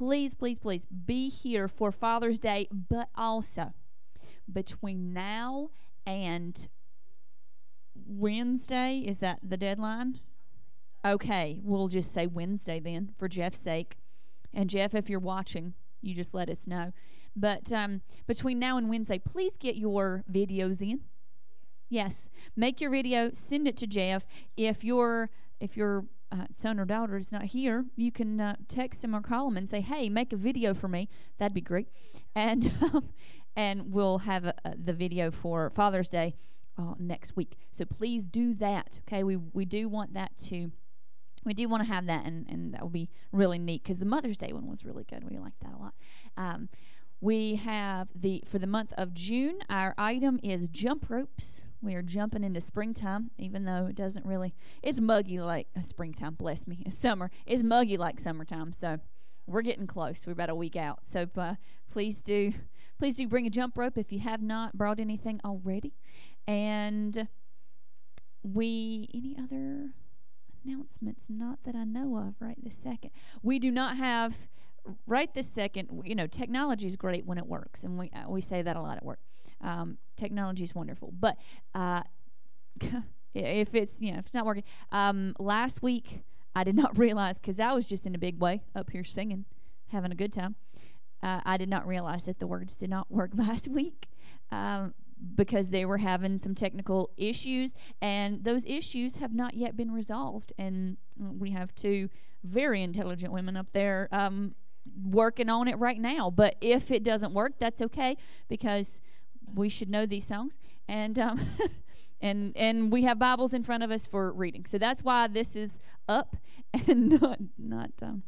please, please, please be here for Father's Day, but also between now and Wednesday, is that the deadline? Okay, we'll just say Wednesday then for Jeff's sake. And Jeff, if you're watching, you just let us know. But um, between now and Wednesday, please get your videos in. Yes, make your video, send it to Jeff. If your if your uh, son or daughter is not here, you can uh, text him or call him and say, "Hey, make a video for me." That'd be great, and um, and we'll have a, a, the video for Father's Day uh, next week. So please do that. Okay, we we do want that to we do want to have that, and, and that will be really neat because the Mother's Day one was really good. We liked that a lot. Um, we have the for the month of June. Our item is jump ropes. We are jumping into springtime, even though it doesn't really. It's muggy like uh, springtime. Bless me, summer. It's muggy like summertime. So we're getting close. We're about a week out. So uh, please do, please do bring a jump rope if you have not brought anything already. And we any other announcements? Not that I know of right this second. We do not have right this second. You know, technology is great when it works, and we uh, we say that a lot at work. Um, technology is wonderful, but uh, if it's you know if it's not working, um, last week I did not realize because I was just in a big way up here singing, having a good time. Uh, I did not realize that the words did not work last week. Um, because they were having some technical issues, and those issues have not yet been resolved. And we have two very intelligent women up there um, working on it right now. But if it doesn't work, that's okay because we should know these songs, and um, and and we have Bibles in front of us for reading. So that's why this is up and not not. Um,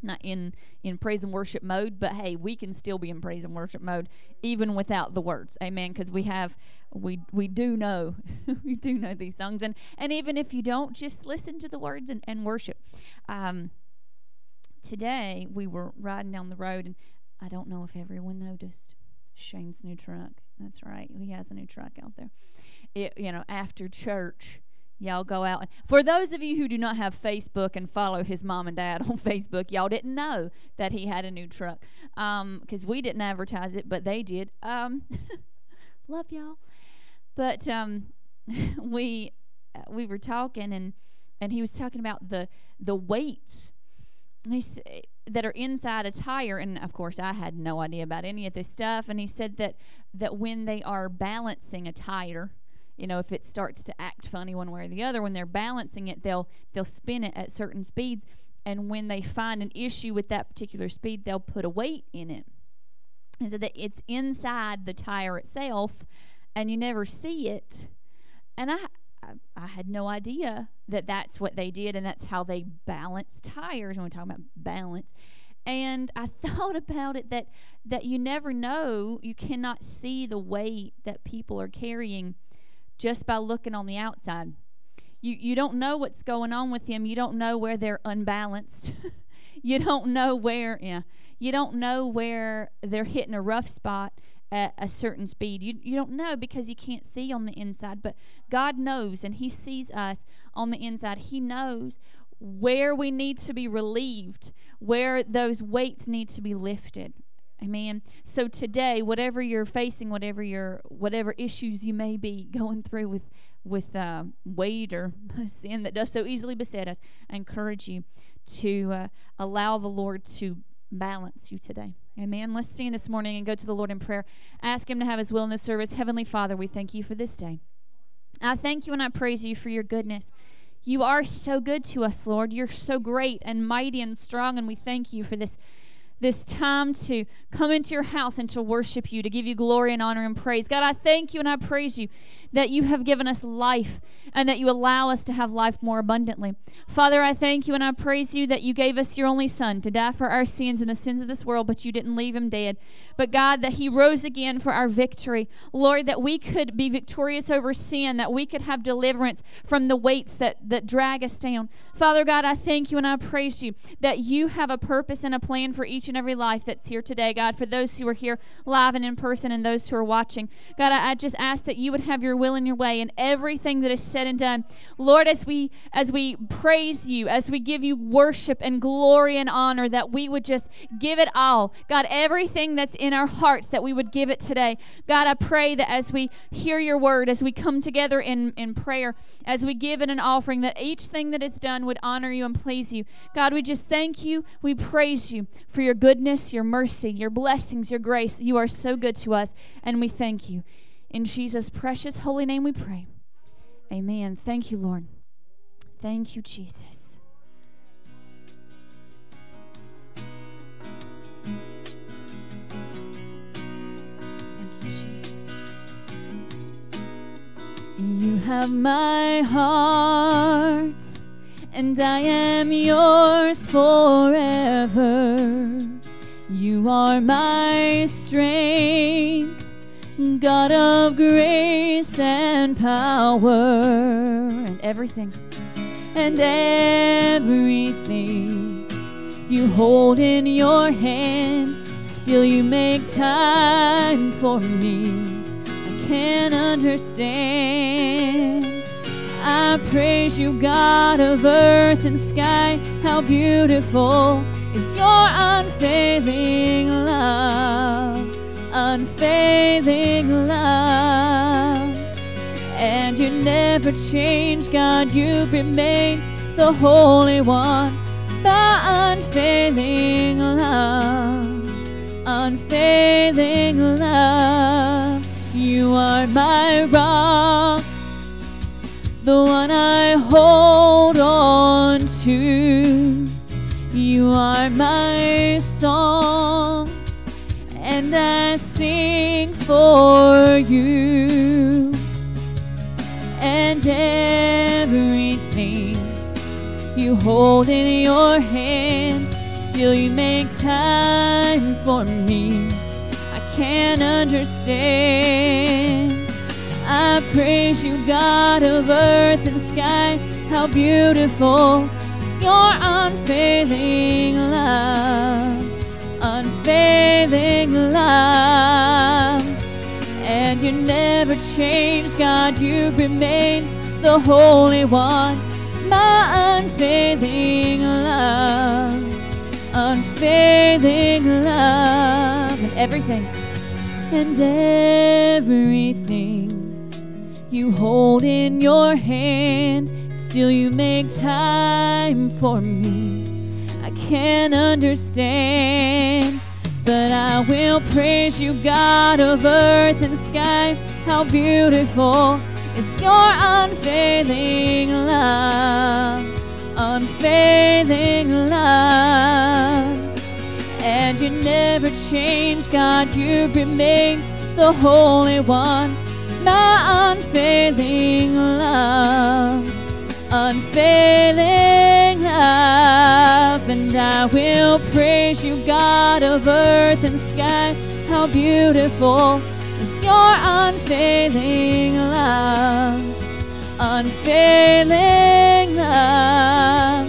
not in in praise and worship mode. But hey we can still be in praise and worship mode even without the words. Amen. Because we have we we do know we do know these songs. And and even if you don't just listen to the words and, and worship. Um today we were riding down the road and i don't know if everyone noticed shane's new truck that's right he has a new truck out there it you know after church Y'all go out. For those of you who do not have Facebook and follow his mom and dad on Facebook, y'all didn't know that he had a new truck because um, we didn't advertise it, but they did. Um, love y'all. But um, we uh, we were talking and and he was talking about the the weights that are inside a tire and of course I had no idea about any of this stuff. And he said that that when they are balancing a tire you know if it starts to act funny one way or the other when they're balancing it they'll they'll spin it at certain speeds. And when they find an issue with that particular speed they'll put a weight in it. And so that it's inside the tire itself and you never see it. And i I, I had no idea that that's what they did and that's how they balance tires when we talk about balance and I thought about it that that you never know you cannot see the weight that people are carrying just by looking on the outside. You, you don't know what's going on with them. You don't know where they're unbalanced. you don't know where, yeah, you don't know where they're hitting a rough spot at a certain speed. You, you don't know because you can't see on the inside, but God knows and He sees us on the inside. He knows where we need to be relieved, where those weights need to be lifted. Amen. So today, whatever you're facing, whatever your whatever issues you may be going through with with uh, weight or sin that does so easily beset us, I encourage you to uh, allow the Lord to balance you today. Amen. Let's stand this morning and go to the Lord in prayer. Ask Him to have His will in this service. Heavenly Father, we thank you for this day. I thank you and I praise you for your goodness. You are so good to us, Lord. You're so great and mighty and strong, and we thank you for this this time to come into your house and to worship you, to give you glory and honor and praise. God, I thank you and I praise you that you have given us life and that you allow us to have life more abundantly. Father, I thank you and I praise you that you gave us your only Son to die for our sins and the sins of this world, but you didn't leave him dead. But God, that he rose again for our victory. Lord, that we could be victorious over sin, that we could have deliverance from the weights that, that drag us down. Father God, I thank you and I praise you that you have a purpose and a plan for each and every life that's here today, God, for those who are here live and in person and those who are watching. God, I, I just ask that you would have your will and your way in everything that is said and done. Lord, as we as we praise you, as we give you worship and glory and honor, that we would just give it all. God, everything that's in our hearts, that we would give it today. God, I pray that as we hear your word, as we come together in, in prayer, as we give it an offering, that each thing that is done would honor you and please you. God, we just thank you. We praise you for your goodness, your mercy, your blessings, your grace. You are so good to us, and we thank you. In Jesus' precious holy name we pray. Amen. Thank you, Lord. Thank you, Jesus. Thank you, Jesus. You have my heart and I am yours forever. You are my strength, God of grace and power, and everything, and everything you hold in your hand. Still, you make time for me. I can't understand. I praise you, God of earth and sky. How beautiful is your unfailing love, unfailing love. And you never change, God, you remain the Holy One, the unfailing love, unfailing love. You are my rock the one I hold on to. You are my song, for you. And everything you hold in your hand, still you make time for me. I can't understand. I praise you, God of earth and sky. How beautiful is your unfailing love, unfailing love. You never change, God, you remain the Holy One, my unfailing love, unfailing love, and everything, and everything you hold in your hand. Still, you make time for me. I can't understand, but I will praise you, God of earth and sky. How beautiful. Is your unfailing love, unfailing love. And you never change, God, you remain the Holy One. My unfailing love, unfailing love, and I will praise you, God of earth and sky. How beautiful your unfailing love, unfailing love,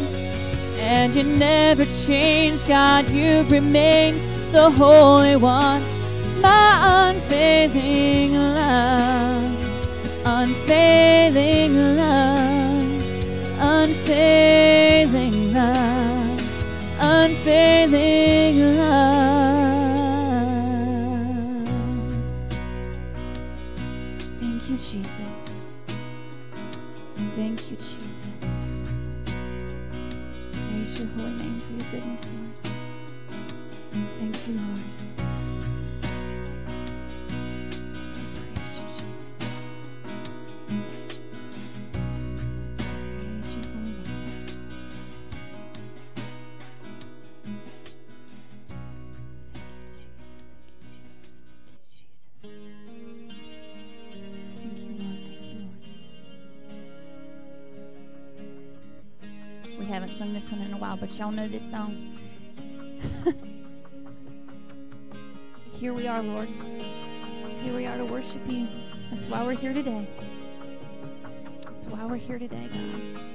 and you never change, God. You remain the Holy One my unfailing love, unfailing love, unfailing love, unfailing but y'all know this song. here we are, Lord. Here we are to worship you. That's why we're here today. That's why we're here today, God.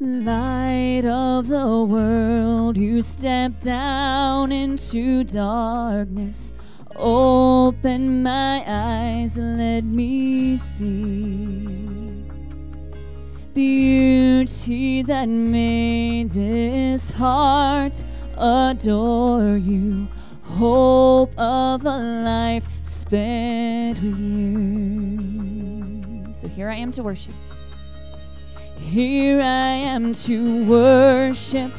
Light of the world, you step down into darkness Open my eyes, and let me see beauty that made this heart adore you. Hope of a life spent with you. So here I am to worship. Here I am to worship.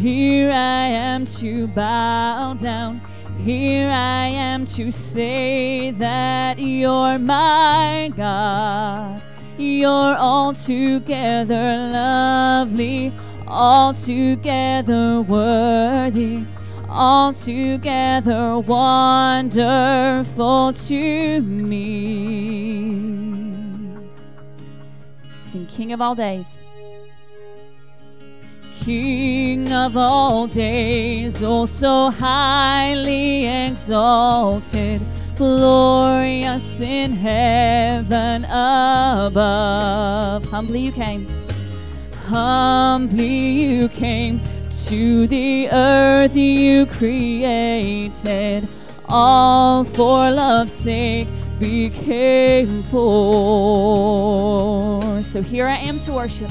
Here I am to bow down. Here I am to say that you're my God. You're altogether lovely, altogether worthy, altogether wonderful to me. Sing King of all days. King of all days, oh so highly exalted, glorious in heaven above. Humbly you came, humbly you came to the earth you created, all for love's sake became poor. So here I am to worship.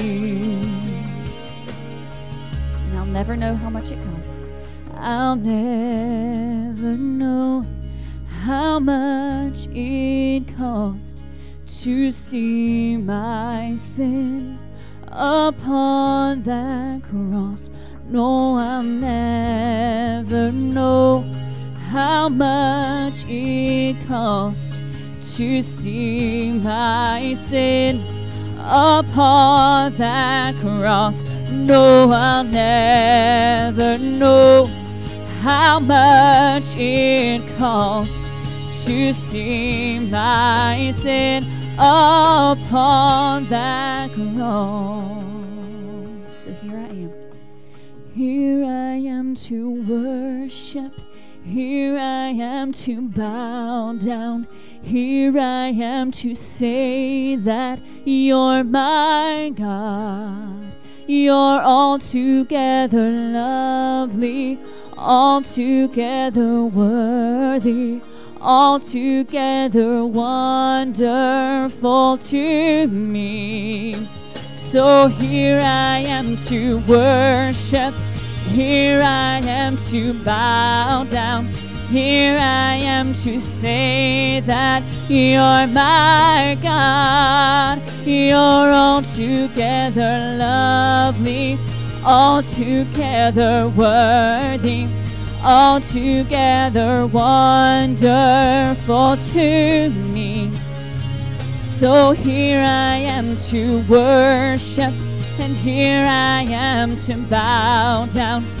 Never know how much it cost. I'll never know how much it cost to see my sin upon that cross. No, I'll never know how much it cost to see my sin upon that cross. No, I'll never know how much it cost to see my sin upon that cross. So here I am. Here I am to worship here I am to bow down. Here I am to say that you're my God. You're altogether lovely, altogether worthy, altogether wonderful to me. So here I am to worship here I am to bow down. Here I am to say that you're my God. You're altogether lovely, altogether worthy, altogether wonderful to me. So here I am to worship and here I am to bow down.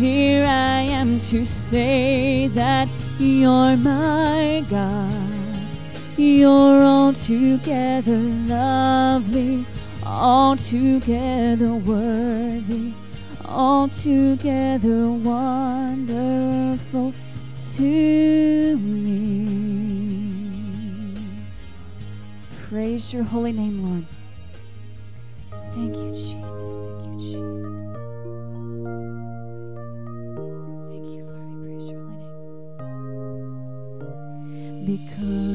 Here I am to say that you're my God. You're altogether lovely, altogether worthy, altogether wonderful to me. praise your holy name, Lord. Thank you, Jesus.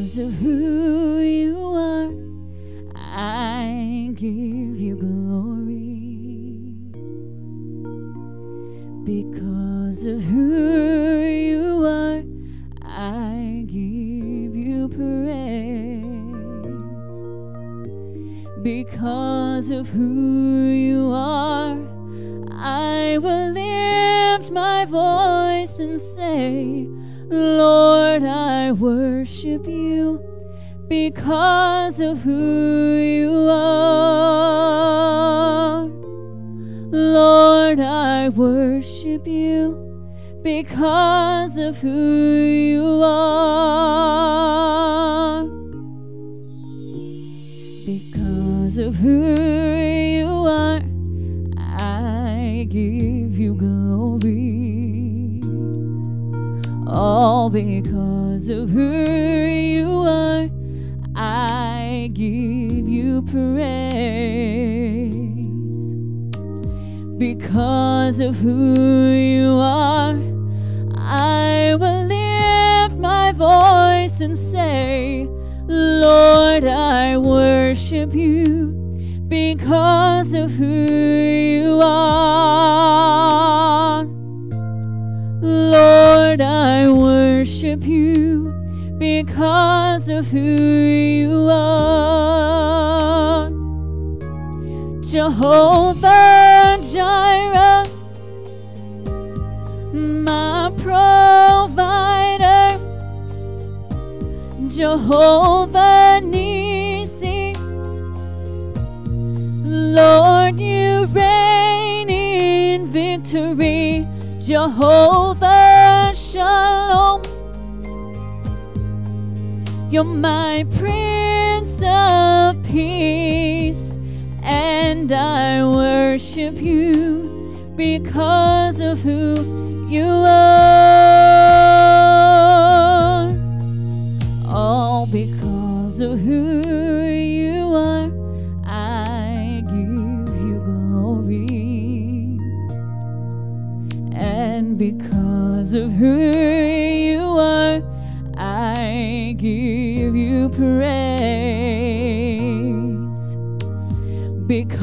Because of who you are, I give you glory. Because of who you are, I give you praise. Because of who you are, I will lift my voice and say, Lord, I worship you because of who you are. Lord, I worship you because of who you are. Because of who you are, I give you glory. All because of who you are, I give you praise. Because of who you are, I will lift my voice and say, Lord, I worship you because of who you are. Lord, I worship you because of who you are. Jehovah Jireh, my provider. Jehovah Nisi, Lord, you reign in victory. Jehovah Shalom, you're my Prince of Peace, and I worship you because of who you are. All because of who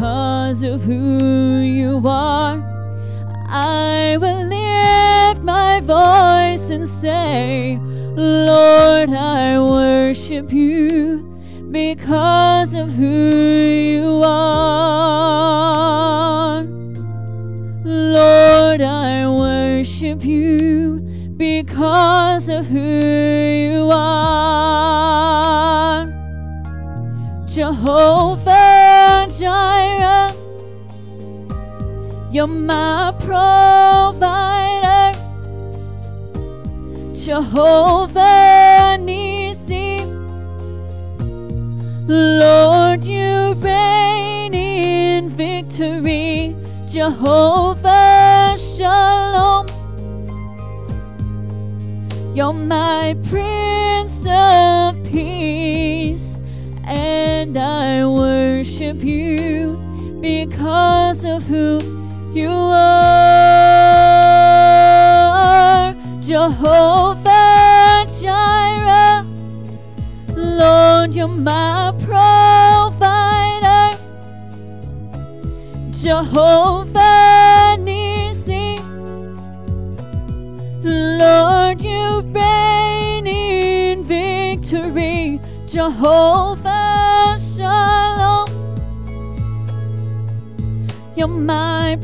Because of who you are, I will lift my voice and say, Lord, I worship you because of who you you're my provider. Jehovah Nisi, Lord, you reign in victory. Jehovah Shalom, you're my Prince of Peace, and I worship you because of who you are. Jehovah Jireh, Lord, you're my provider. Jehovah Nisi, Lord, you reign in victory. Jehovah Shalom, you're my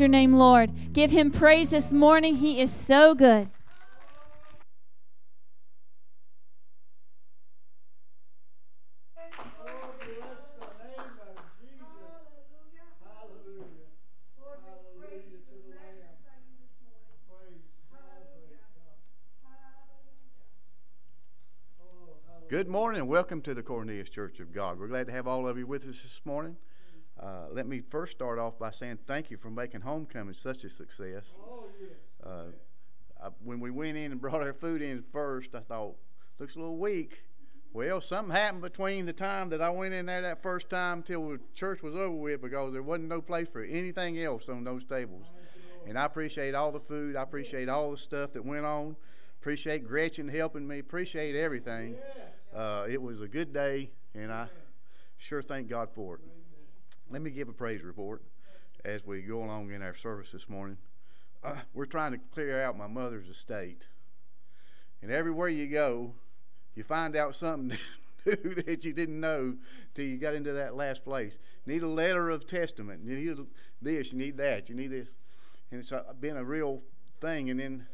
your name, Lord. Give him praise this morning. He is so good. Good morning and welcome to the Cornelius Church of God. We're glad to have all of you with us this morning. Uh, let me first start off by saying thank you for making homecoming such a success. Uh, I, when we went in and brought our food in first, I thought, looks a little weak. Well, something happened between the time that I went in there that first time till the church was over with because there wasn't no place for anything else on those tables. And I appreciate all the food. I appreciate all the stuff that went on. Appreciate Gretchen helping me. Appreciate everything. Uh, it was a good day, and I sure thank God for it. Let me give a praise report as we go along in our service this morning. Uh, we're trying to clear out my mother's estate. And everywhere you go, you find out something that you didn't know till you got into that last place. Need a letter of testament. You need this, you need that, you need this. And it's been a real thing. And then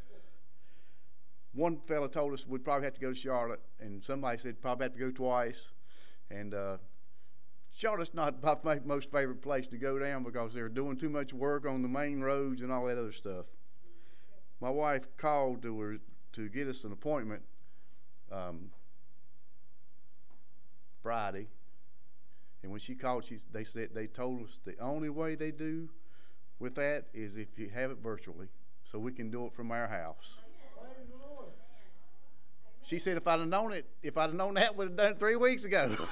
one fellow told us we'd probably have to go to Charlotte, and somebody said probably have to go twice. And uh, Charlotte's not my most favorite place to go down because they're doing too much work on the main roads and all that other stuff. My wife called to her to get us an appointment um, Friday, and when she called, she they said they told us the only way they do with that is if you have it virtually, so we can do it from our house. She said if I'd have known it, if I'd have known that, would have done it three weeks ago.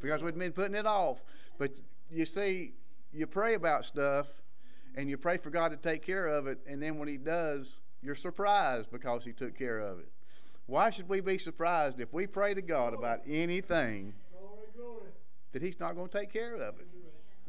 because we'd been putting it off. But you see, you pray about stuff and you pray for God to take care of it, and then when He does, you're surprised because He took care of it. Why should we be surprised if we pray to God about anything that He's not going to take care of it?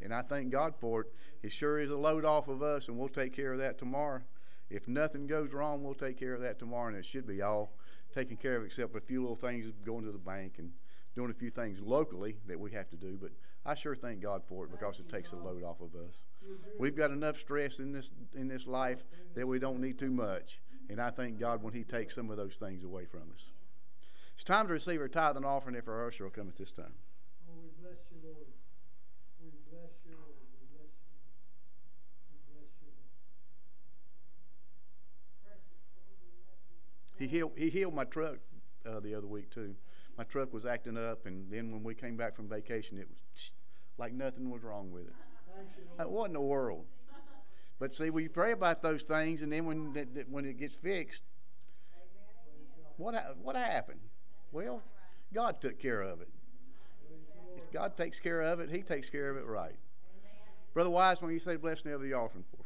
And I thank God for it. It sure is a load off of us, and we'll take care of that tomorrow. If nothing goes wrong, we'll take care of that tomorrow, and it should be all taken care of except a few little things going to the bank and doing a few things locally that we have to do. But I sure thank God for it because it takes a load off of us. We've got enough stress in this in this life that we don't need too much, and I thank God when He takes some of those things away from us. It's time to receive our tithe and offering if our usher will come at this time. Oh, we bless you, Lord. We bless you, Lord. We bless you. We bless you, Lord. He healed, he healed my truck uh, the other week, too. My truck was acting up, and then when we came back from vacation, it was like nothing was wrong with it. Uh, what in the world? But see, we pray about those things, and then when that, when it gets fixed, what what happened? Well, God took care of it. If God takes care of it, He takes care of it right. Brother Wise, when you say blessing of the offering for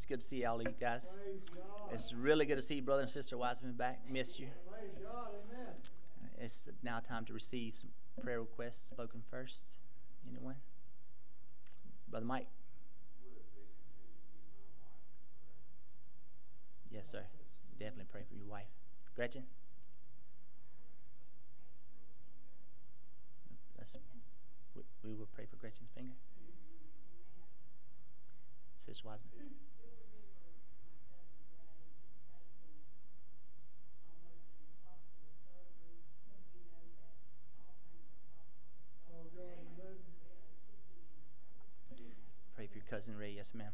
It's good to see all of you guys. It's really good to see brother and sister Wiseman back. Missed you. It's now time to receive some prayer requests spoken first. Anyone? Brother Mike. Yes, sir. Definitely pray for your wife. Gretchen? That's, we, we will pray for Gretchen's finger. Sister Wiseman. Cousin Ray, yes, ma'am.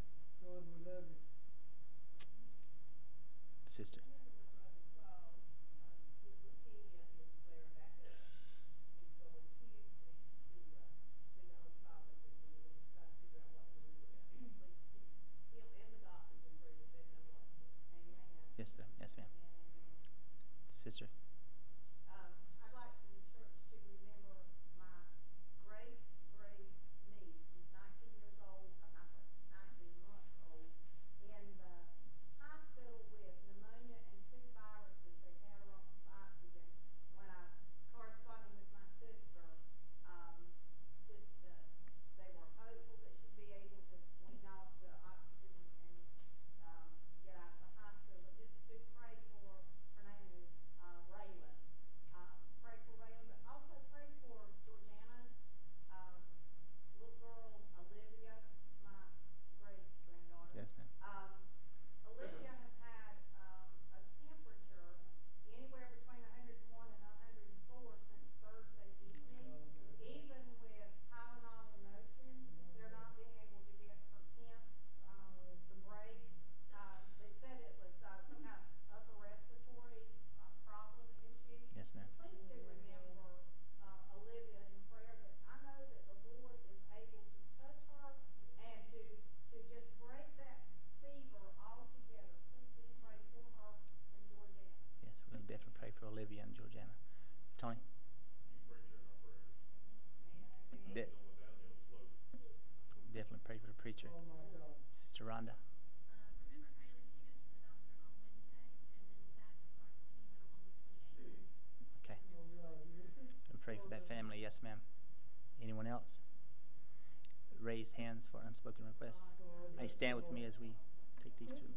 Sister. else? Raise hands for unspoken requests. I stand with me as we take these two.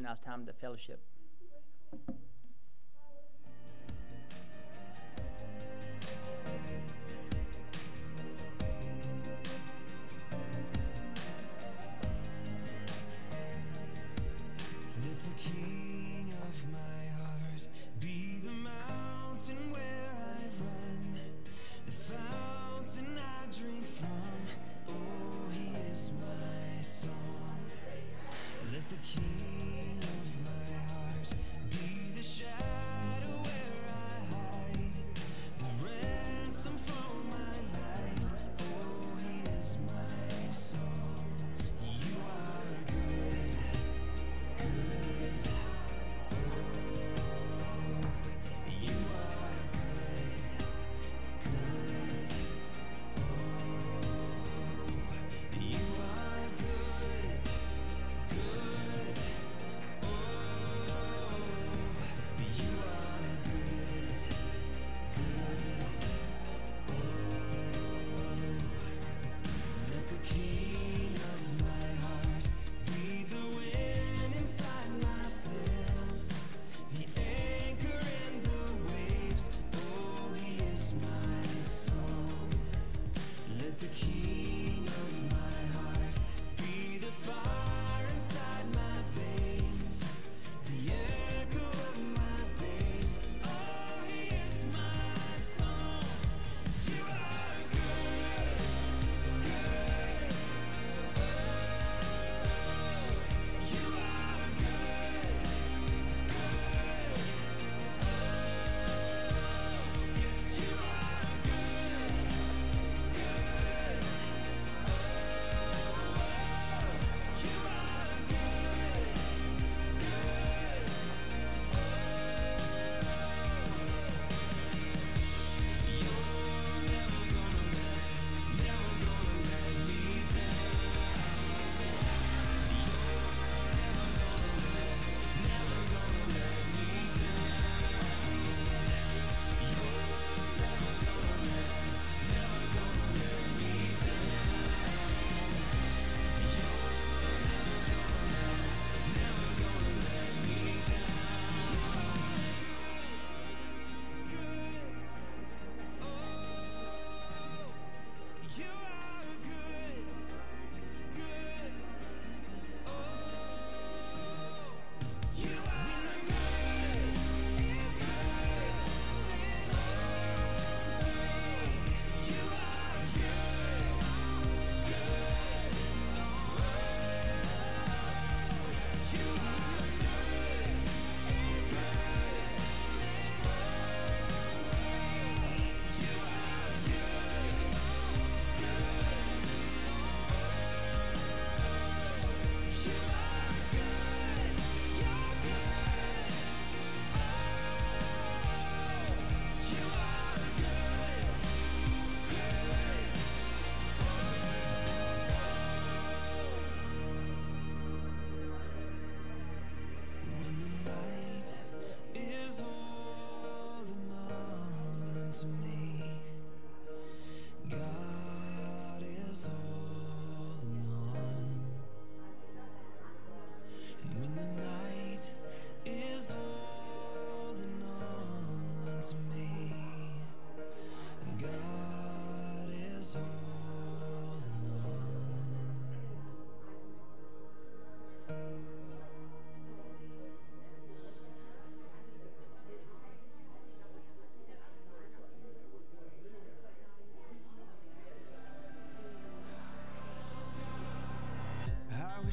now it's time to fellowship.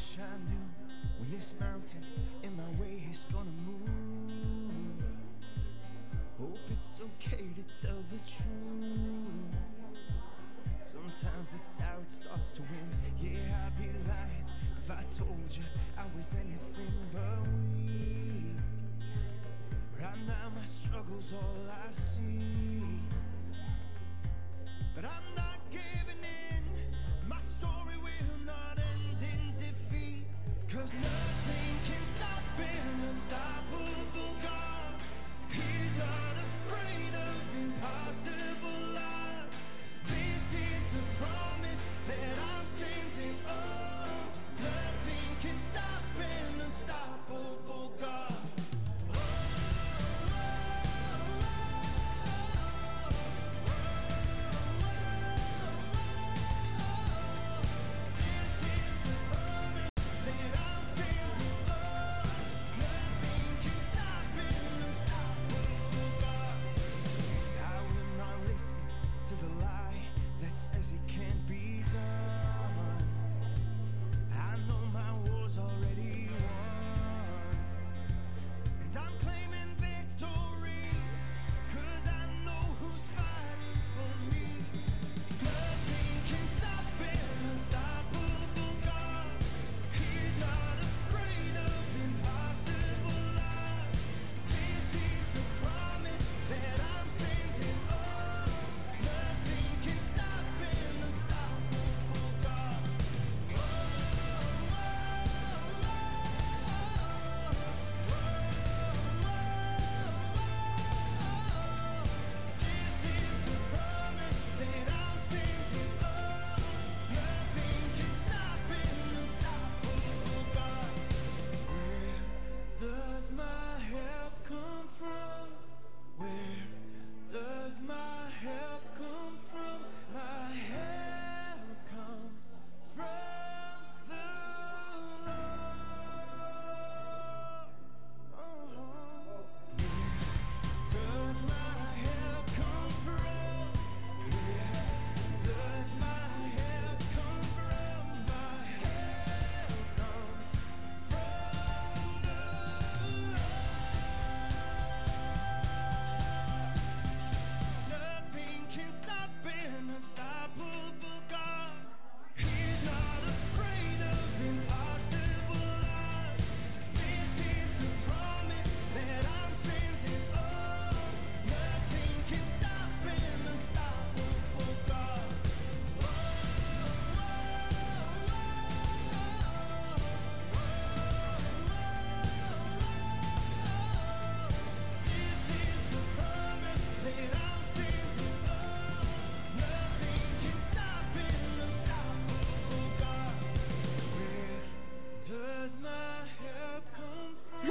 wish I knew when this mountain in my way is gonna move. Hope it's okay to tell the truth. Sometimes the doubt starts to win. Yeah, I'd be lying if I told you I was anything but weak. Right now, my struggle's all I see. But I'm not giving in.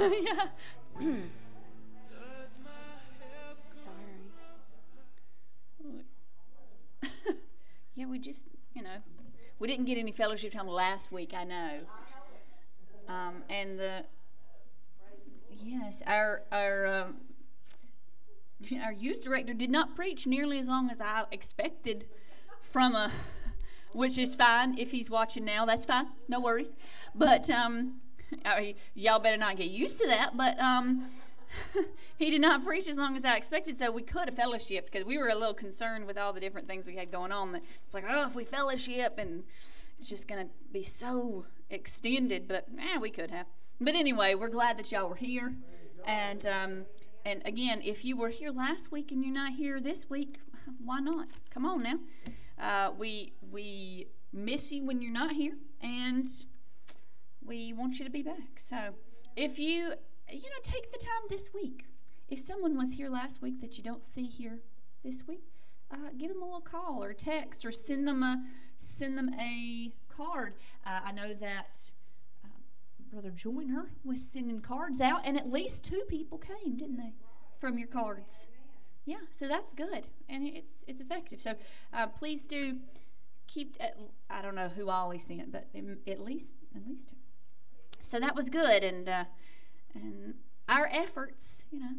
Yeah. Sorry. yeah, we just, you know, we didn't get any fellowship time last week, I know. Um, and the, yes, our, our, um, our youth director did not preach nearly as long as I expected from a, which is fine if he's watching now. That's fine, no worries. But um, I- y'all better not get used to that. But um, he did not preach as long as I expected, so we could have fellowshipped because we were a little concerned with all the different things we had going on. It's like, oh, if we fellowship and it's just going to be so extended, but eh, we could have. But anyway, we're glad that y'all were here. And um, and again, if you were here last week and you're not here this week, why not? Come on now. Uh, we we miss you when you're not here, and we want you to be back. So if you you know take the time this week. If someone was here last week that you don't see here this week, uh, give them a little call or text or send them a send them a card. Uh, I know that uh, Brother Joyner was sending cards out, and at least two people came, didn't they, from your cards? Yeah, so that's good, and it's it's effective. So uh, please do keep. At, I don't know who all he sent, but at least at least two. So that was good, and uh, and our efforts, you know,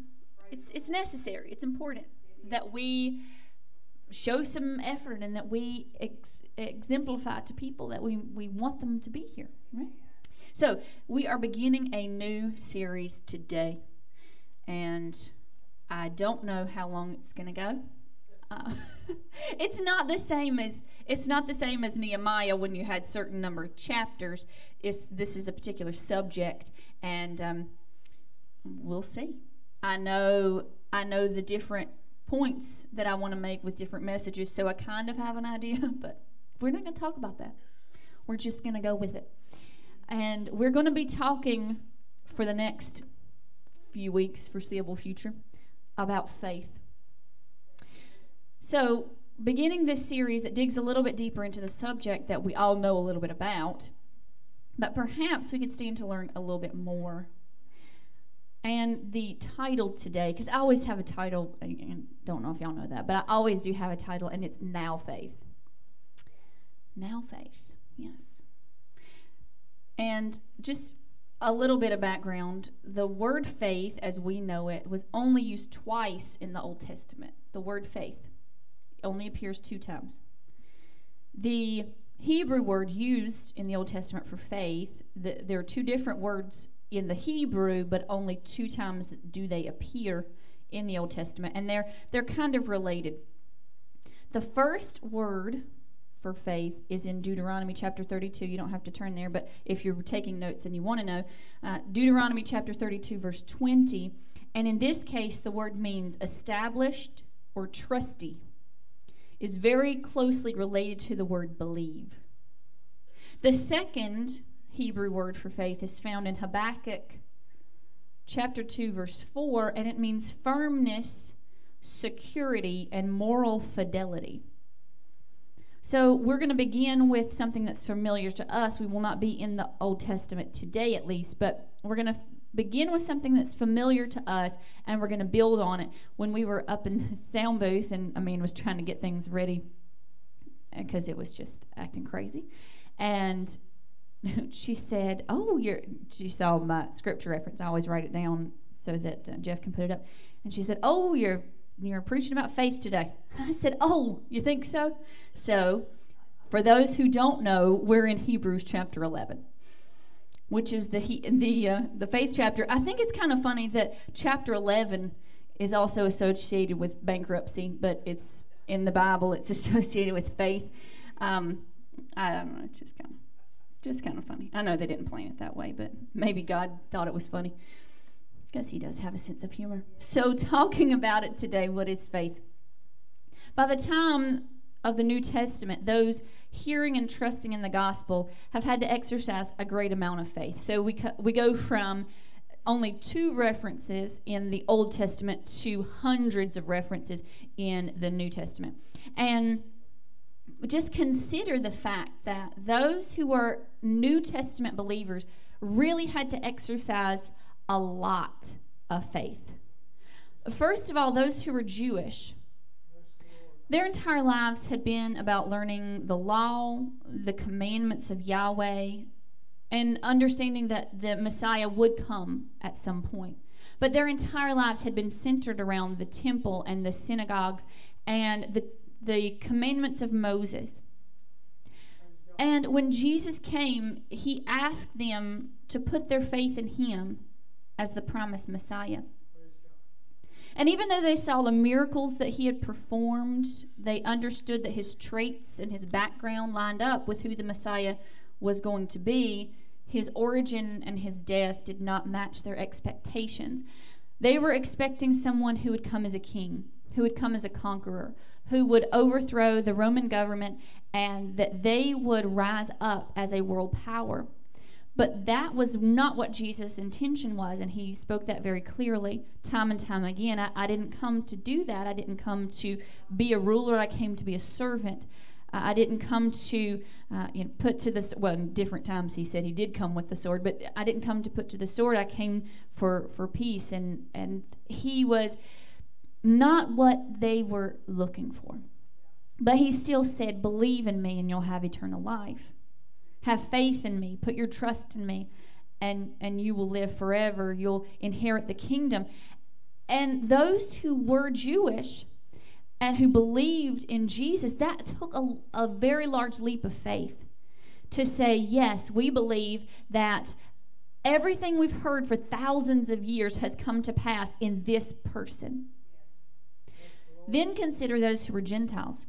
it's it's necessary. It's important that we show some effort and that we ex- exemplify to people that we we want them to be here, right? So we are beginning a new series today, and I don't know how long it's going to go. Uh, it's not the same as it's not the same as Nehemiah when you had certain number of chapters. It's this is a particular subject, and um, we'll see. I know I know the different points that I want to make with different messages, so I kind of have an idea, but we're not going to talk about that. We're just going to go with it. And we're going to be talking for the next few weeks, foreseeable future, about faith. So, beginning this series that digs a little bit deeper into the subject that we all know a little bit about, but perhaps we could stand to learn a little bit more. And the title today, because I always have a title, and don't know if y'all know that, but I always do have a title, and it's Now Faith. Now Faith, yes. And just a little bit of background the word faith, as we know it, was only used twice in the Old Testament. The word faith only appears two times. The Hebrew word used in the Old Testament for faith, the, there are two different words in the Hebrew, but only two times do they appear in the Old Testament, and they're they're kind of related. The first word for faith is in Deuteronomy chapter 32. You don't have to turn there, but if you're taking notes and you want to know, uh, Deuteronomy chapter 32, verse 20. And in this case, the word means established or trusty, is very closely related to the word believe. The second Hebrew word for faith is found in Habakkuk chapter 2, verse 4, and it means firmness, security, and moral fidelity. So we're going to begin with something that's familiar to us. We will not be in the Old Testament today, at least, but we're going to begin with something that's familiar to us, and we're going to build on it. When we were up in the sound booth, and I mean was trying to get things ready because it was just acting crazy, and she said, "Oh, you're." She saw my scripture reference. I always write it down so that uh, Jeff can put it up. And she said, "Oh, you're you're preaching about faith today." I said, "Oh, you think so?" So, for those who don't know, we're in Hebrews chapter 11, which is the he, the uh, the faith chapter. I think it's kind of funny that chapter 11 is also associated with bankruptcy, but it's in the Bible. It's associated with faith. Um, I don't know. It's just kind of just kind of funny. I know they didn't plan it that way, but maybe God thought it was funny. Guess He does have a sense of humor. So, talking about it today, what is faith? By the time of the New Testament, those hearing and trusting in the gospel have had to exercise a great amount of faith. So we co- we go from only two references in the Old Testament to hundreds of references in the New Testament. And just consider the fact that those who were New Testament believers really had to exercise a lot of faith. First of all, those who were Jewish, their entire lives had been about learning the law, the commandments of Yahweh, and understanding that the Messiah would come at some point. But their entire lives had been centered around the temple and the synagogues and the, the commandments of Moses. And when Jesus came, he asked them to put their faith in him as the promised Messiah. And even though they saw the miracles that he had performed, they understood that his traits and his background lined up with who the Messiah was going to be. His origin and his death did not match their expectations. They were expecting someone who would come as a king, who would come as a conqueror, who would overthrow the Roman government, and that they would rise up as a world power. But that was not what Jesus' intention was, and he spoke that very clearly, time and time again. I, I didn't come to do that. I didn't come to be a ruler. I came to be a servant. Uh, I didn't come to uh, you know, put to the well. In different times, he said he did come with the sword, but I didn't come to put to the sword. I came for for peace, and and he was not what they were looking for. But he still said, "Believe in me, and you'll have eternal life." Have faith in me. Put your trust in me, and, and you will live forever. You'll inherit the kingdom. And those who were Jewish and who believed in Jesus, that took a, a very large leap of faith to say, yes, we believe that everything we've heard for thousands of years has come to pass in this person. Then consider those who were Gentiles.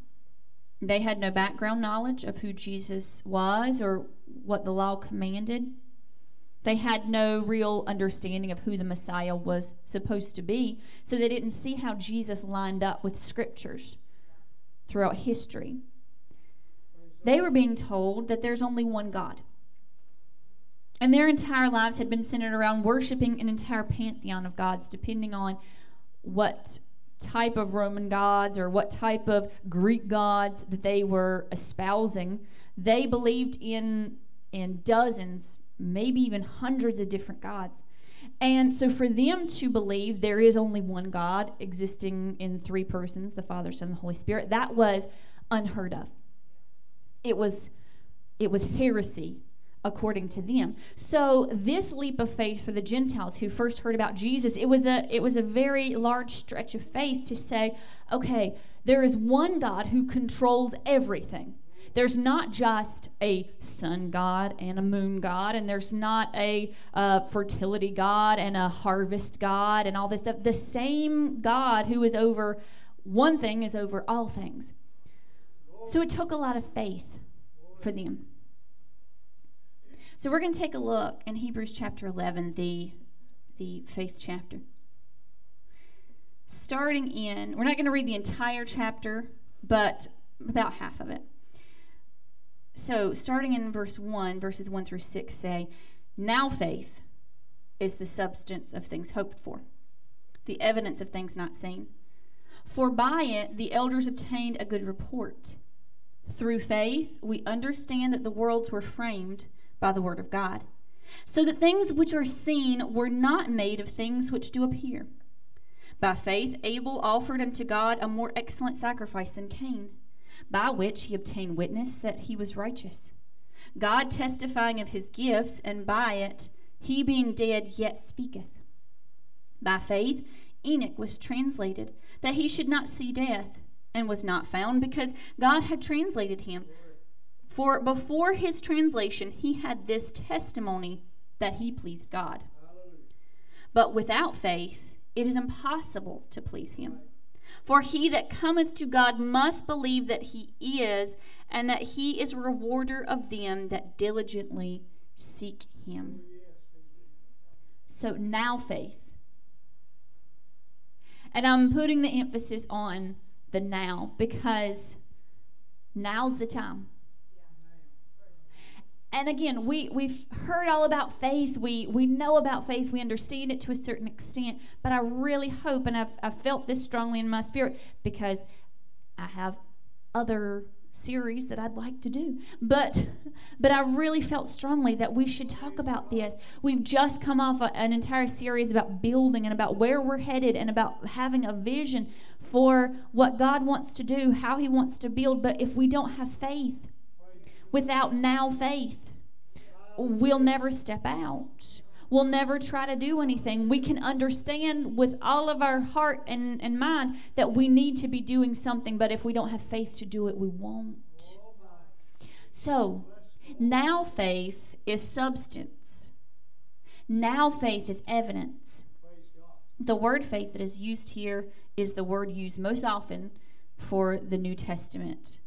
They had no background knowledge of who Jesus was or what the law commanded. They had no real understanding of who the Messiah was supposed to be, so they didn't see how Jesus lined up with scriptures throughout history. They were being told that there's only one God. And their entire lives had been centered around worshiping an entire pantheon of gods, depending on what type of Roman gods or what type of Greek gods that they were espousing. They believed in in dozens, maybe even hundreds of different gods. And so for them to believe there is only one God existing in three persons, the Father, Son, and the Holy Spirit, that was unheard of. It was it was heresy according to them. So this leap of faith for the Gentiles who first heard about Jesus, it was a it was a very large stretch of faith to say, okay, there is one God who controls everything. There's not just a sun god and a moon god, and there's not a uh, fertility god and a harvest god and all this stuff. The same God who is over one thing is over all things. So it took a lot of faith for them. So we're going to take a look in Hebrews chapter 11, the, the faith chapter. Starting in, we're not going to read the entire chapter, but about half of it. So, starting in verse 1, verses 1 through 6 say, Now faith is the substance of things hoped for, the evidence of things not seen. For by it the elders obtained a good report. Through faith, we understand that the worlds were framed by the word of God, so that things which are seen were not made of things which do appear. By faith, Abel offered unto God a more excellent sacrifice than Cain, by which he obtained witness that he was righteous. God testifying of his gifts, and by it, he being dead yet speaketh. By faith, Enoch was translated, that he should not see death, and was not found, because God had translated him. For before his translation, he had this testimony that he pleased God. But without faith, it is impossible to please him. For he that cometh to God must believe that he is, and that he is a rewarder of them that diligently seek him. So now faith. And I'm putting the emphasis on the now because now's the time. And again, we, we've heard all about faith. We, we know about faith. We understand it to a certain extent. But I really hope, and I've, I've felt this strongly in my spirit because I have other series that I'd like to do. But but I really felt strongly that we should talk about this. We've just come off a, an entire series about building and about where we're headed and about having a vision for what God wants to do, how he wants to build, but if we don't have faith, without now faith, we'll never step out. We'll never try to do anything. We can understand with all of our heart and, and mind that we need to be doing something, but if we don't have faith to do it, we won't. So, now faith is substance. Now faith is evidence. The word faith that is used here is the word used most often for the New Testament.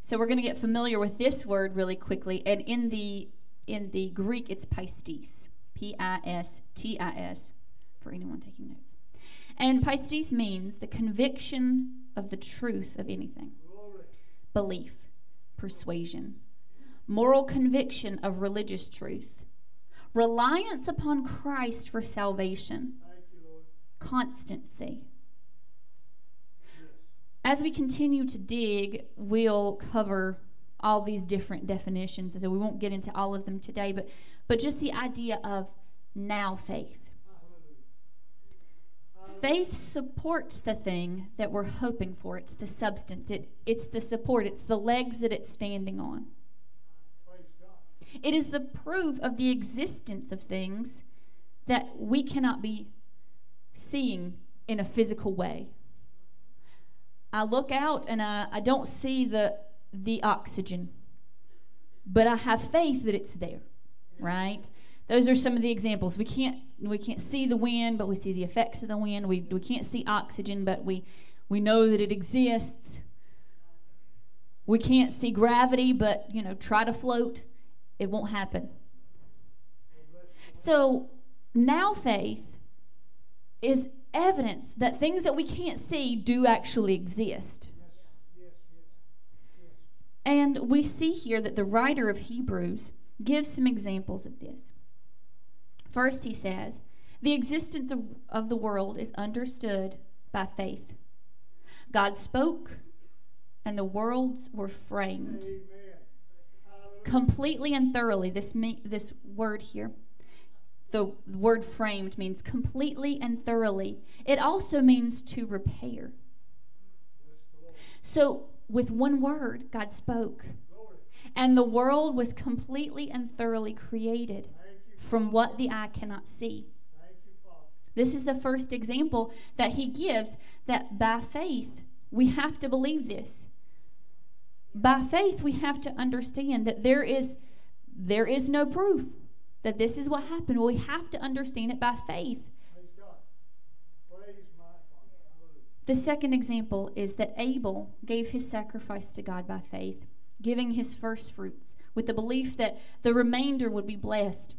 So we're going to get familiar with this word really quickly. And in the in the Greek, it's pistis, P I S T I S, for anyone taking notes. And pistis means the conviction of the truth of anything, belief, persuasion, moral conviction of religious truth, reliance upon Christ for salvation, constancy. As we continue to dig, we'll cover all these different definitions, and so we won't get into all of them today, but, but just the idea of now faith. Faith supports the thing that we're hoping for. It's the substance. It, it's the support. It's the legs that it's standing on. It is the proof of the existence of things that we cannot be seeing in a physical way. I look out and I, I don't see the, the oxygen, but I have faith that it's there, right? Those are some of the examples. We can't we can't see the wind, but we see the effects of the wind. We we can't see oxygen, but we we know that it exists. We can't see gravity, but you know, try to float, it won't happen. So now faith is evidence that things that we can't see do actually exist. And we see here that the writer of Hebrews gives some examples of this. First, he says, the existence of, of the world is understood by faith. God spoke, and the worlds were framed. Completely and thoroughly, this, this word here, the word framed means completely and thoroughly. It also means to repair. So, with one word, God spoke. And the world was completely and thoroughly created from what the eye cannot see. This is the first example that he gives that by faith we have to believe this. By faith we have to understand that there is there is no proof that this is what happened. We have to understand it by faith. The second example is that Abel gave his sacrifice to God by faith, giving his first fruits with the belief that the remainder would be blessed.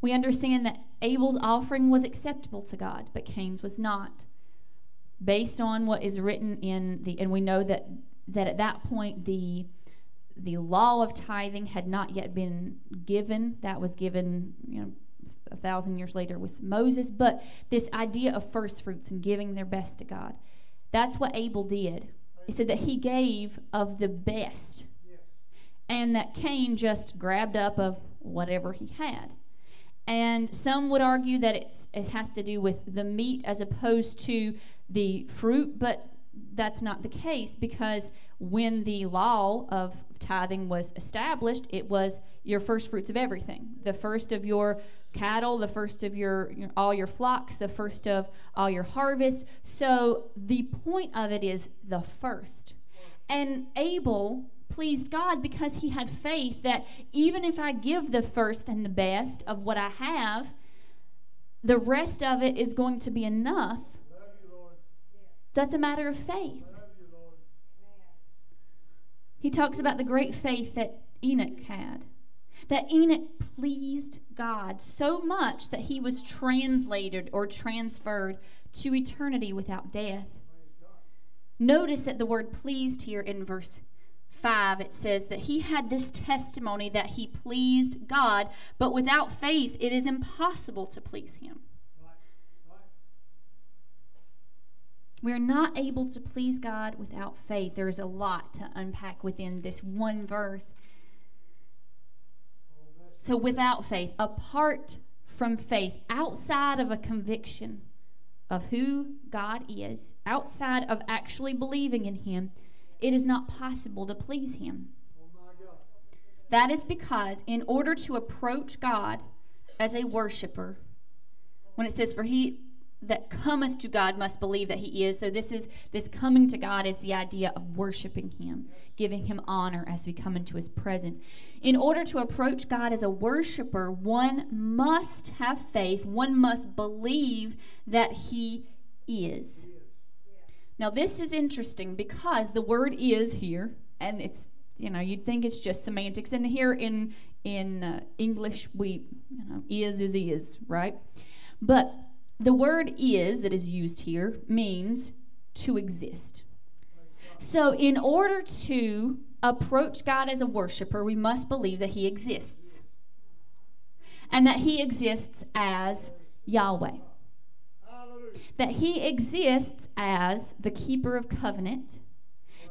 We understand that Abel's offering was acceptable to God, but Cain's was not. Based on what is written in the and we know that that at that point the the law of tithing had not yet been given. That was given, you know, a thousand years later with Moses. But this idea of first fruits and giving their best to God, that's what Abel did. He said that he gave of the best, and that Cain just grabbed up of whatever he had. And some would argue that it's, it has to do with the meat as opposed to the fruit, but that's not the case because when the law of tithing was established, it was your first fruits of everything. The first of your cattle, the first of your, your, all your flocks, the first of all your harvest. So the point of it is the first. And Abel pleased God because he had faith that even if I give the first and the best of what I have, the rest of it is going to be enough. That's a matter of faith. He talks about the great faith that Enoch had. That Enoch pleased God so much that he was translated or transferred to eternity without death. Notice that the word pleased here in verse 5, it says that he had this testimony that he pleased God, but without faith it is impossible to please him. We're not able to please God without faith. There's a lot to unpack within this one verse. So, without faith, apart from faith, outside of a conviction of who God is, outside of actually believing in Him, it is not possible to please Him. That is because, in order to approach God as a worshiper, when it says, For he that cometh to God must believe that he is. So this is this coming to God is the idea of worshiping him, giving him honor as we come into his presence. In order to approach God as a worshiper, one must have faith, one must believe that he is. Now this is interesting because the word is here and it's you know, you'd think it's just semantics and here in in uh, English we you know, is is is, right? But the word is that is used here means to exist. So, in order to approach God as a worshiper, we must believe that He exists and that He exists as Yahweh. That He exists as the keeper of covenant,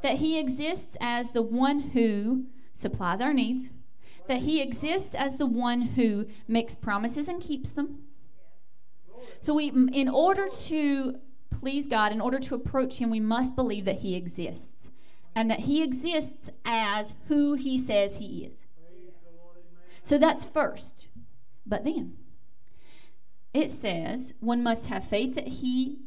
that He exists as the one who supplies our needs, that He exists as the one who makes promises and keeps them so we in order to please God, in order to approach him, we must believe that he exists and that he exists as who he says he is. So that's first. But then it says one must have faith that he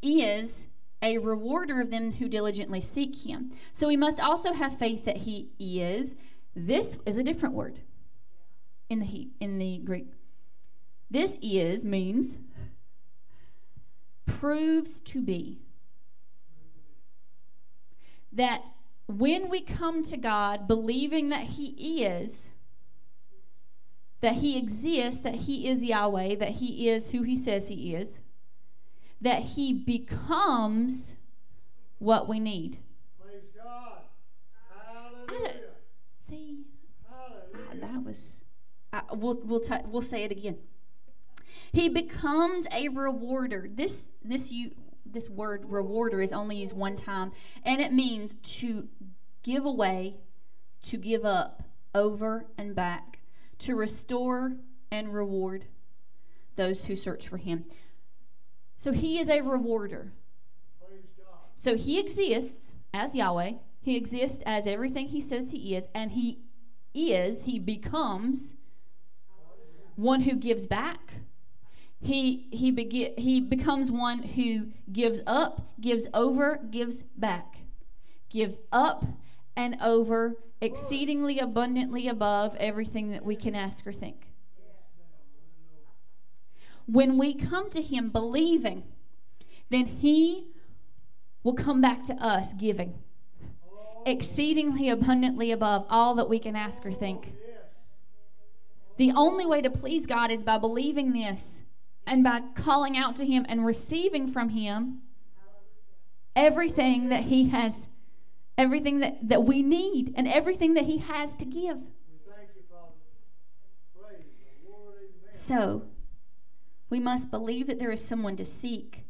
is a rewarder of them who diligently seek him. So we must also have faith that he is. This is a different word in the in the Greek. This is means proves to be that when we come to God believing that He is, that He exists, that He is Yahweh, that He is who He says He is, that He becomes what we need. Praise God. Hallelujah. See, Hallelujah. Ah, that was. I, we'll we'll t- we'll say it again. He becomes a rewarder. This this you this word rewarder is only used one time, and it means to give away, to give up, over and back, to restore and reward those who search for Him. So He is a rewarder. So He exists as Yahweh. He exists as everything He says He is, and He is. He becomes one who gives back he he begi- he becomes one who gives up, gives over, gives back. Gives up and over exceedingly abundantly above everything that we can ask or think. When we come to him believing, then he will come back to us giving exceedingly abundantly above all that we can ask or think. The only way to please God is by believing this and by calling out to Him and receiving from Him everything that He has, everything that, that we need, and everything that He has to give. So, we must believe that there is someone to seek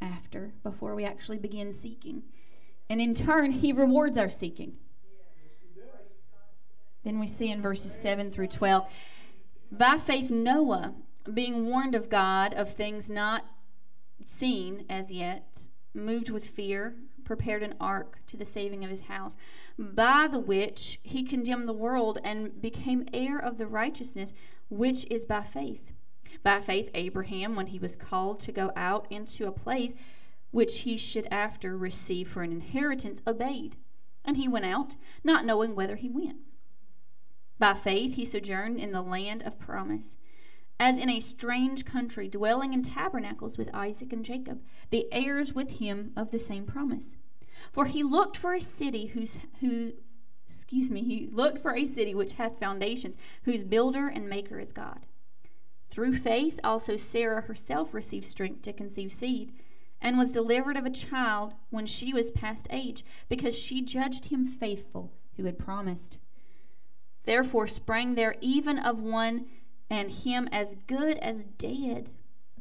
after before we actually begin seeking. And in turn, He rewards our seeking. Then we see in verses 7 through 12 By faith, Noah, being warned of God of things not seen as yet, moved with fear, prepared an ark to the saving of his house, by the which he condemned the world and became heir of the righteousness which is by faith. By faith, Abraham, when he was called to go out into a place which he should after receive for an inheritance, obeyed. And he went out, not knowing whither he went. By faith, he sojourned in the land of promise, as in a strange country, dwelling in tabernacles with Isaac and Jacob, the heirs with him of the same promise. For he looked for a city whose who excuse me, he looked for a city which hath foundations, whose builder and maker is God. Through faith also Sarah herself received strength to conceive seed, and was delivered of a child when she was past age, because she judged him faithful who had promised. Therefore sprang there even of one and him as good as dead,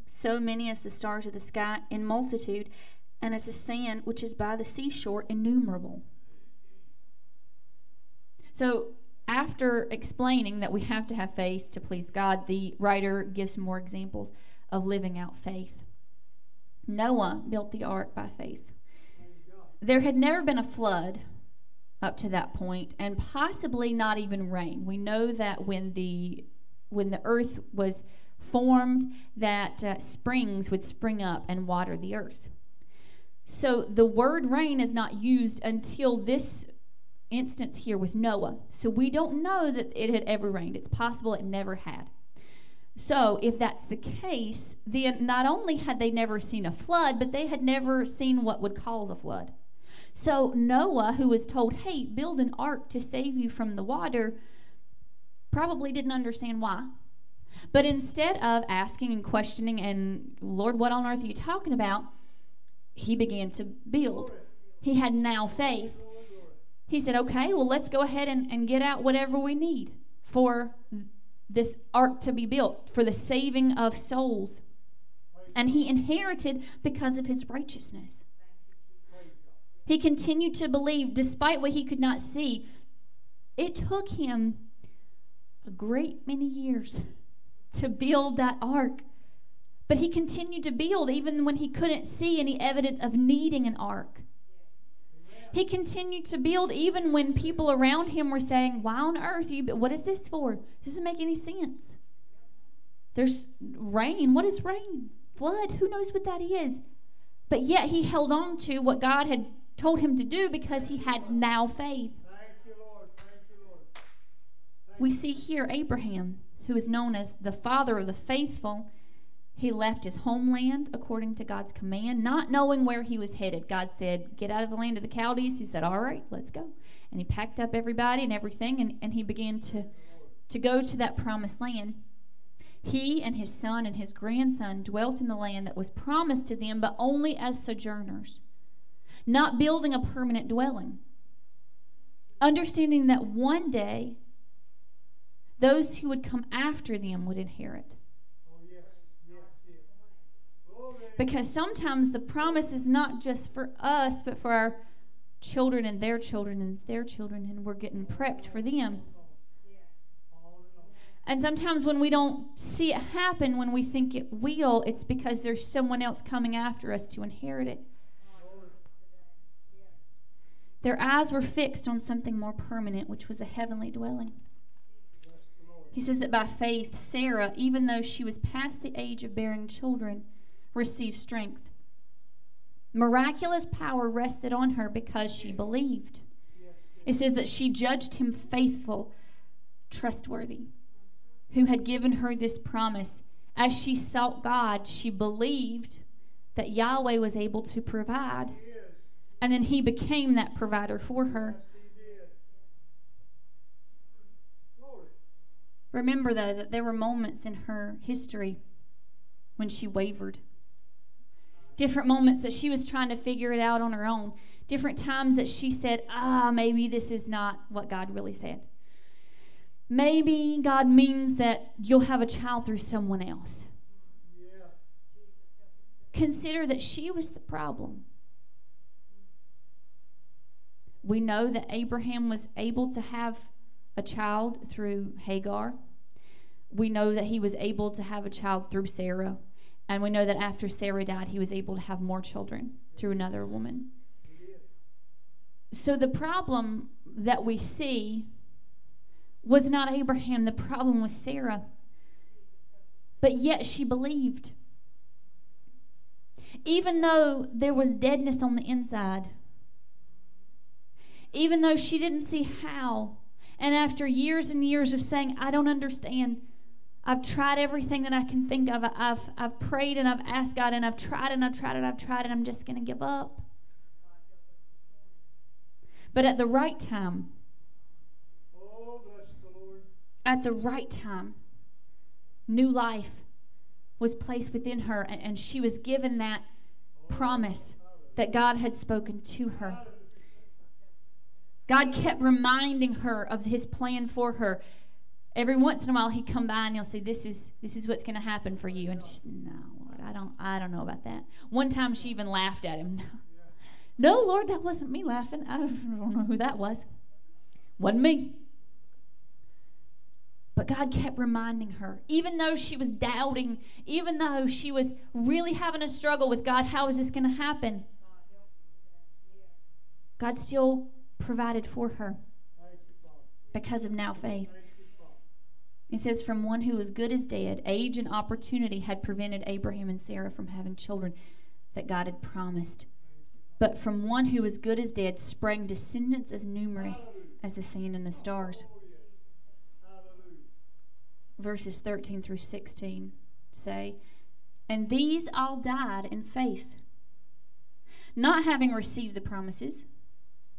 so many as the stars of the sky in multitude, and as the sand which is by the seashore innumerable. So, after explaining that we have to have faith to please God, the writer gives more examples of living out faith. Noah built the ark by faith. There had never been a flood up to that point, and possibly not even rain. We know that when the when the earth was formed, that uh, springs would spring up and water the earth. So the word rain is not used until this instance here with Noah. So we don't know that it had ever rained. It's possible it never had. So if that's the case, then not only had they never seen a flood, but they had never seen what would cause a flood. So Noah, who was told, hey, build an ark to save you from the water, probably didn't understand why. But instead of asking and questioning, and Lord, what on earth are you talking about? He began to build. He had now faith. He said, okay, well, let's go ahead and, and get out whatever we need for this ark to be built, for the saving of souls. And he inherited because of his righteousness. He continued to believe despite what he could not see. It took him a great many years to build that ark. But he continued to build even when he couldn't see any evidence of needing an ark. He continued to build even when people around him were saying, Why on earth? You, what is this for? This doesn't make any sense. There's rain. What is rain? Flood. Who knows what that is? But yet he held on to what God had told him to do because he had now faith. Thank you, Lord. Thank you, Lord. We see here Abraham, who is known as the father of the faithful. He left his homeland according to God's command, not knowing where he was headed. God said, Get out of the land of the Chaldees. He said, All right, let's go. And he packed up everybody and everything, and, and he began to, to go to that promised land. He and his son and his grandson dwelt in the land that was promised to them, but only as sojourners, not building a permanent dwelling. Understanding that one day those who would come after them would inherit. Because sometimes the promise is not just for us, but for our children and their children and their children, and we're getting prepped for them. And sometimes when we don't see it happen, when we think it will, it's because there's someone else coming after us to inherit it. Their eyes were fixed on something more permanent, which was a heavenly dwelling. He says that by faith, Sarah, even though she was past the age of bearing children, received strength. Miraculous power rested on her because she believed. It says that she judged him faithful, trustworthy, who had given her this promise. As she sought God, she believed that Yahweh was able to provide. And then he became that provider for her. Remember, though, that there were moments in her history when she wavered. Different moments that she was trying to figure it out on her own. Different times that she said, ah, maybe this is not what God really said. Maybe God means that you'll have a child through someone else. Consider that she was the problem. We know that Abraham was able to have a child through Hagar. We know that he was able to have a child through Sarah. And we know that after Sarah died, he was able to have more children through another woman. So the problem that we see was not Abraham, the problem was Sarah. But yet she believed. Even though there was deadness on the inside, even though she didn't see how, and after years and years of saying, I don't understand, I've tried everything that I can think of. I've, I've prayed and I've asked God and I've tried and I've tried and I've tried and I'm just going to give up. But at the right time, at the right time, new life was placed within her and, and she was given that promise that God had spoken to her. God kept reminding her of his plan for her. Every once in a while he'd come by and he'll say, This is this is what's gonna happen for you. And she's no, Lord, I don't I don't know about that. One time she even laughed at him. No, Lord, that wasn't me laughing. I don't know who that was. Wasn't me. But God kept reminding her, even though she was doubting, even though she was really having a struggle with God, how is this going to happen? God still provided for her because of now faith. It says, From one who was good as dead, age and opportunity had prevented Abraham and Sarah from having children that God had promised. But from one who was good as dead sprang descendants as numerous as the sand and the stars. Verses 13 through 16 say, And these all died in faith, not having received the promises,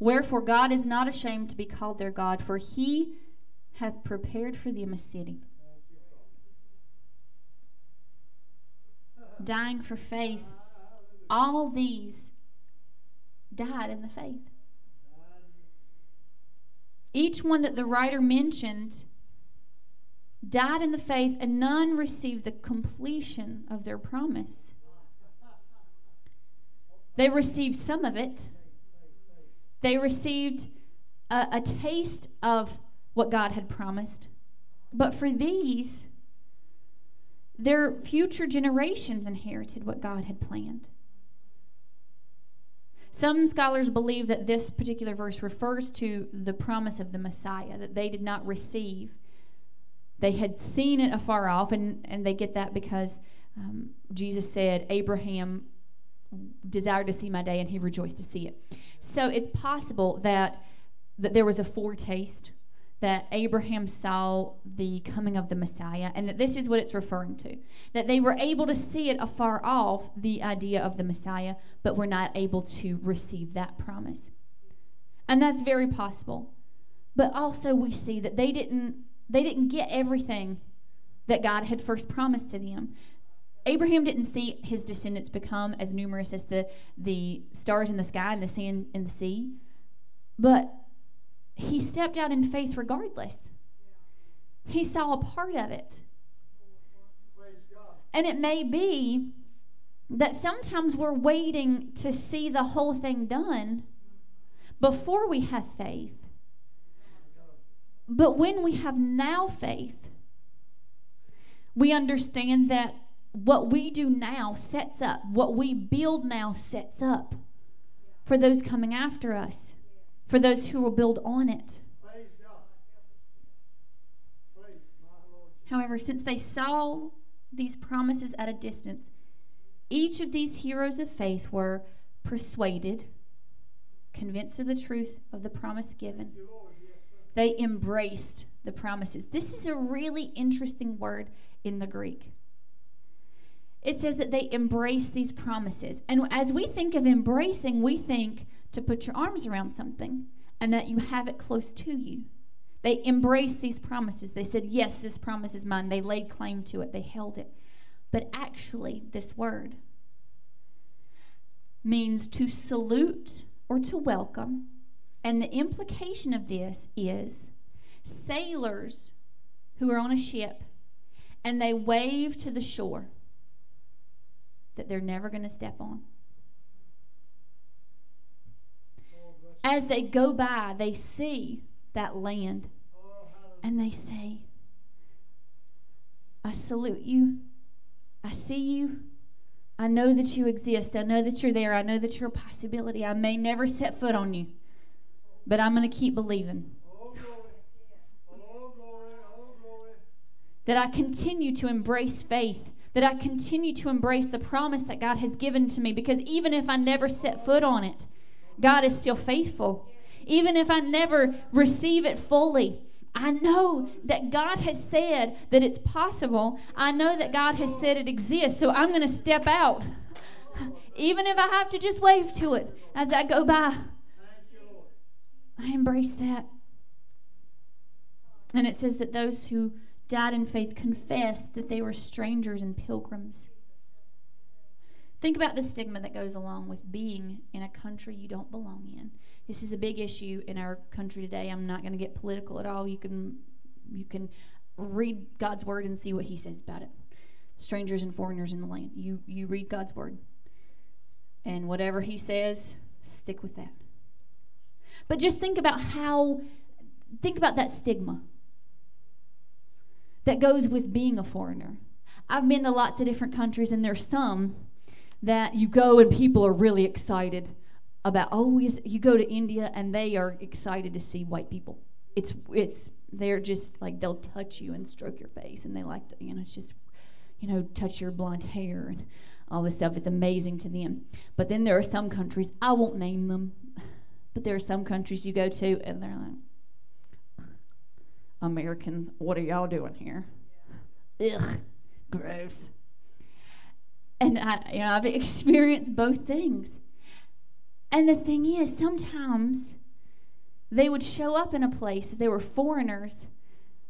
Wherefore God is not ashamed to be called their God, for he hath prepared for them a city. Dying for faith, all these died in the faith. Each one that the writer mentioned died in the faith, and none received the completion of their promise. They received some of it, they received a, a taste of what God had promised. But for these, their future generations inherited what God had planned. Some scholars believe that this particular verse refers to the promise of the Messiah that they did not receive. They had seen it afar off, and, and they get that because um, Jesus said, Abraham desired to see my day, and he rejoiced to see it. So it's possible that, that there was a foretaste that Abraham saw the coming of the Messiah, and that this is what it's referring to. That they were able to see it afar off, the idea of the Messiah, but were not able to receive that promise. And that's very possible. But also we see that they didn't they didn't get everything that God had first promised to them. Abraham didn't see his descendants become as numerous as the, the stars in the sky and the sand in the sea. But he stepped out in faith regardless. He saw a part of it. And it may be that sometimes we're waiting to see the whole thing done before we have faith. But when we have now faith, we understand that what we do now sets up, what we build now sets up for those coming after us for those who will build on it. However, since they saw these promises at a distance, each of these heroes of faith were persuaded, convinced of the truth of the promise given. They embraced the promises. This is a really interesting word in the Greek. It says that they embrace these promises. And as we think of embracing, we think to put your arms around something and that you have it close to you. They embraced these promises. They said, Yes, this promise is mine. They laid claim to it, they held it. But actually, this word means to salute or to welcome. And the implication of this is sailors who are on a ship and they wave to the shore that they're never going to step on. as they go by, they see that land and they say, I salute you. I see you. I know that you exist. I know that you're there. I know that you're a possibility. I may never set foot on you, but I'm going to keep believing. That I continue to embrace faith, that I continue to embrace the promise that God has given to me, because even if I never set foot on it, God is still faithful. Even if I never receive it fully, I know that God has said that it's possible. I know that God has said it exists. So I'm going to step out. Even if I have to just wave to it as I go by. I embrace that. And it says that those who died in faith confessed that they were strangers and pilgrims. Think about the stigma that goes along with being in a country you don't belong in. This is a big issue in our country today. I'm not going to get political at all. You can you can read God's word and see what he says about it. Strangers and foreigners in the land. You you read God's word. And whatever he says, stick with that. But just think about how think about that stigma that goes with being a foreigner. I've been to lots of different countries and there's some that you go and people are really excited about oh you go to India and they are excited to see white people. It's it's they're just like they'll touch you and stroke your face and they like to you know it's just you know touch your blonde hair and all this stuff. It's amazing to them. But then there are some countries I won't name them, but there are some countries you go to and they're like Americans, what are y'all doing here? Ugh, gross. And I, you know, I've experienced both things. And the thing is, sometimes they would show up in a place, they were foreigners,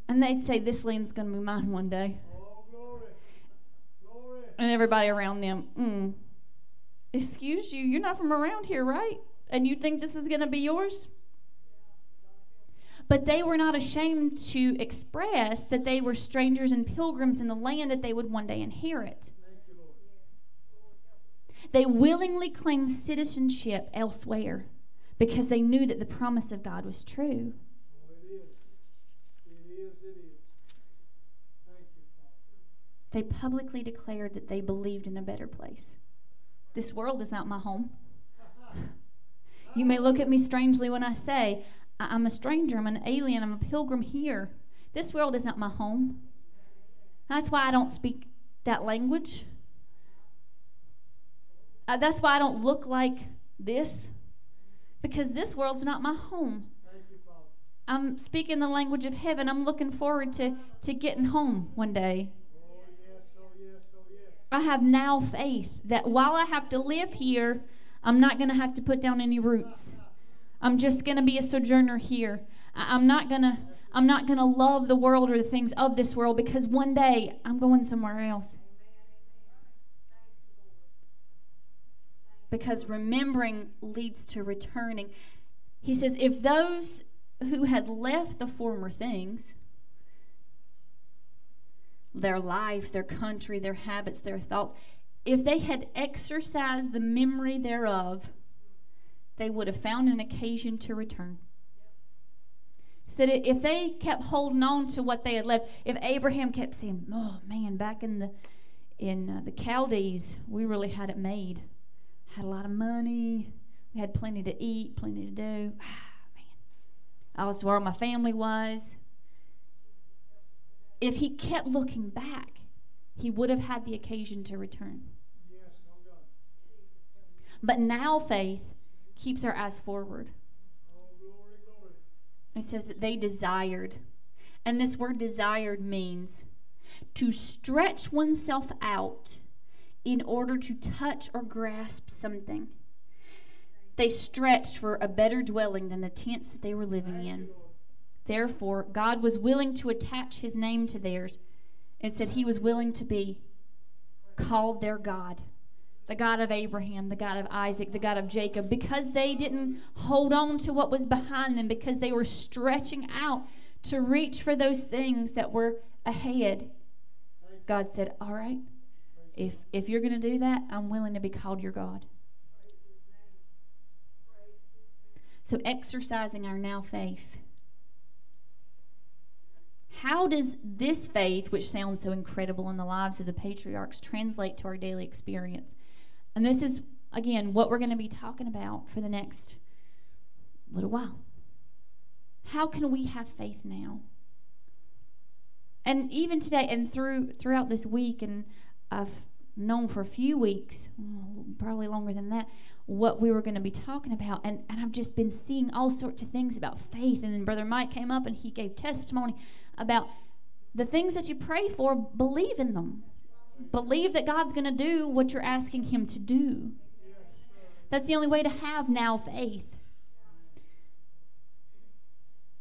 and they'd say, This land's going to be mine one day. Oh, glory. Glory. And everybody around them, mm, Excuse you, you're not from around here, right? And you think this is going to be yours? But they were not ashamed to express that they were strangers and pilgrims in the land that they would one day inherit. They willingly claimed citizenship elsewhere because they knew that the promise of God was true. They publicly declared that they believed in a better place. This world is not my home. You may look at me strangely when I say, I- I'm a stranger, I'm an alien, I'm a pilgrim here. This world is not my home. That's why I don't speak that language. Uh, that's why I don't look like this, because this world's not my home. I'm speaking the language of heaven. I'm looking forward to, to getting home one day. I have now faith that while I have to live here, I'm not going to have to put down any roots. I'm just going to be a sojourner here. I- I'm not going to I'm not going to love the world or the things of this world because one day I'm going somewhere else. Because remembering leads to returning. He says if those who had left the former things their life, their country, their habits, their thoughts, if they had exercised the memory thereof, they would have found an occasion to return. Said if they kept holding on to what they had left, if Abraham kept saying, "Oh man, back in the in uh, the Chaldees, we really had it made. Had a lot of money. We had plenty to eat, plenty to do. Ah, man, oh, that's where my family was." If he kept looking back, he would have had the occasion to return. Yes, God. But now faith keeps our eyes forward. It says that they desired. And this word desired means to stretch oneself out in order to touch or grasp something. They stretched for a better dwelling than the tents that they were living in. Therefore, God was willing to attach his name to theirs and said he was willing to be called their God. The God of Abraham, the God of Isaac, the God of Jacob, because they didn't hold on to what was behind them, because they were stretching out to reach for those things that were ahead. God said, All right, if, if you're going to do that, I'm willing to be called your God. So, exercising our now faith. How does this faith, which sounds so incredible in the lives of the patriarchs, translate to our daily experience? And this is, again, what we're going to be talking about for the next little while. How can we have faith now? And even today, and through throughout this week, and I've known for a few weeks, mm, probably longer than that, what we were going to be talking about. And, and I've just been seeing all sorts of things about faith. And then Brother Mike came up and he gave testimony about the things that you pray for, believe in them. Believe that God's going to do what you're asking Him to do. That's the only way to have now faith.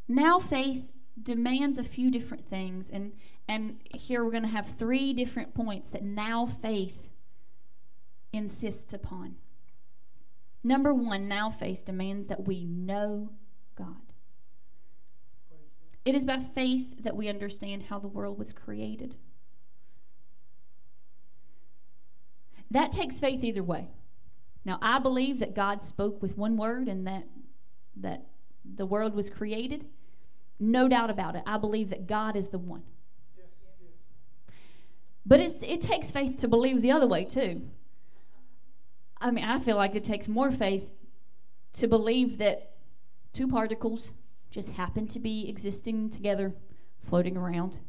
Now faith demands a few different things and and here we're going to have three different points that now faith insists upon. Number 1, now faith demands that we know God. It is by faith that we understand how the world was created. That takes faith either way. Now, I believe that God spoke with one word and that that the world was created. No doubt about it. I believe that God is the one. But it's, it takes faith to believe the other way, too. I mean, I feel like it takes more faith to believe that two particles just happen to be existing together, floating around,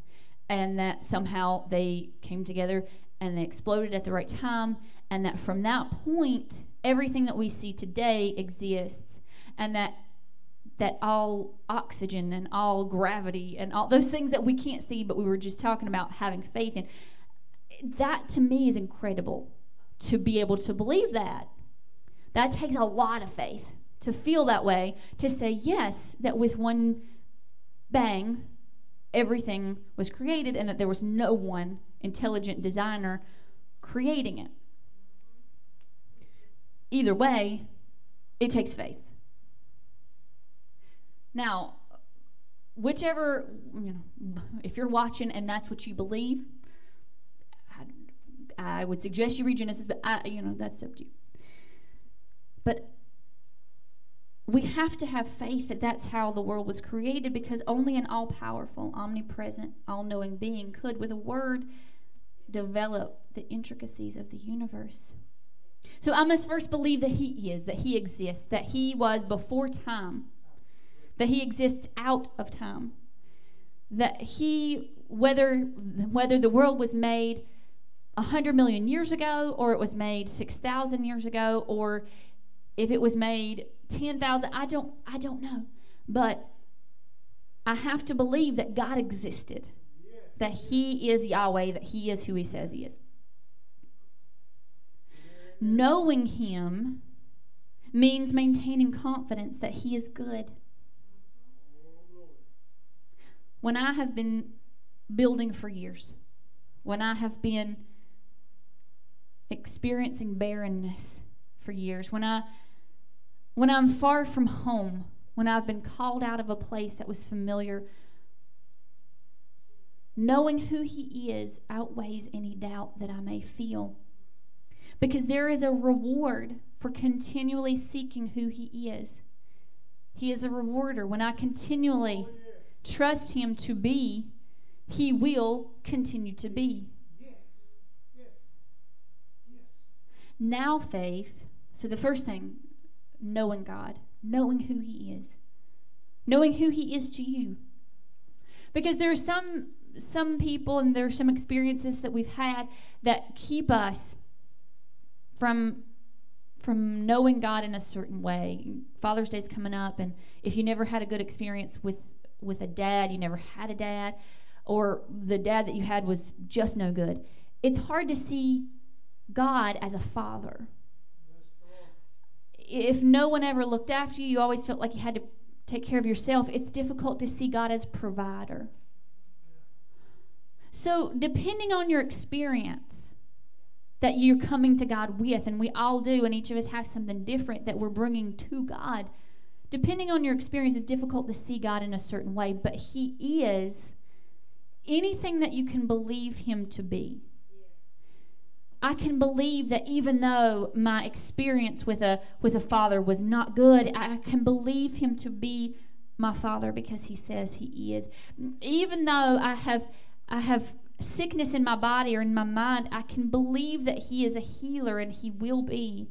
and that somehow they came together and they exploded at the right time, and that from that point, everything that we see today exists, and that that all oxygen and all gravity and all those things that we can't see, but we were just talking about having faith in. That to me is incredible to be able to believe that. That takes a lot of faith to feel that way, to say yes, that with one bang, everything was created and that there was no one intelligent designer creating it. Either way, it takes faith. Now, whichever, you know, if you're watching and that's what you believe, I, I would suggest you read Genesis, but I, you know, that's up to you. But we have to have faith that that's how the world was created because only an all powerful, omnipresent, all knowing being could, with a word, develop the intricacies of the universe. So I must first believe that He is, that He exists, that He was before time, that He exists out of time, that He, whether whether the world was made a hundred million years ago, or it was made six thousand years ago, or if it was made 10,000 I don't I don't know but I have to believe that God existed that he is Yahweh that he is who he says he is. Knowing him means maintaining confidence that he is good. When I have been building for years when I have been experiencing barrenness for years when I when I'm far from home, when I've been called out of a place that was familiar, knowing who He is outweighs any doubt that I may feel. Because there is a reward for continually seeking who He is. He is a rewarder. When I continually trust Him to be, He will continue to be. Now, faith. So, the first thing knowing God, knowing who He is, knowing who He is to you. Because there are some some people and there are some experiences that we've had that keep us from from knowing God in a certain way. Father's Day's coming up, and if you never had a good experience with with a dad, you never had a dad, or the dad that you had was just no good, it's hard to see God as a father if no one ever looked after you, you always felt like you had to take care of yourself, it's difficult to see God as provider. So, depending on your experience that you're coming to God with, and we all do, and each of us has something different that we're bringing to God, depending on your experience, it's difficult to see God in a certain way, but He is anything that you can believe Him to be. I can believe that even though my experience with a with a father was not good, I can believe him to be my father because he says he is. Even though I have I have sickness in my body or in my mind, I can believe that he is a healer and he will be.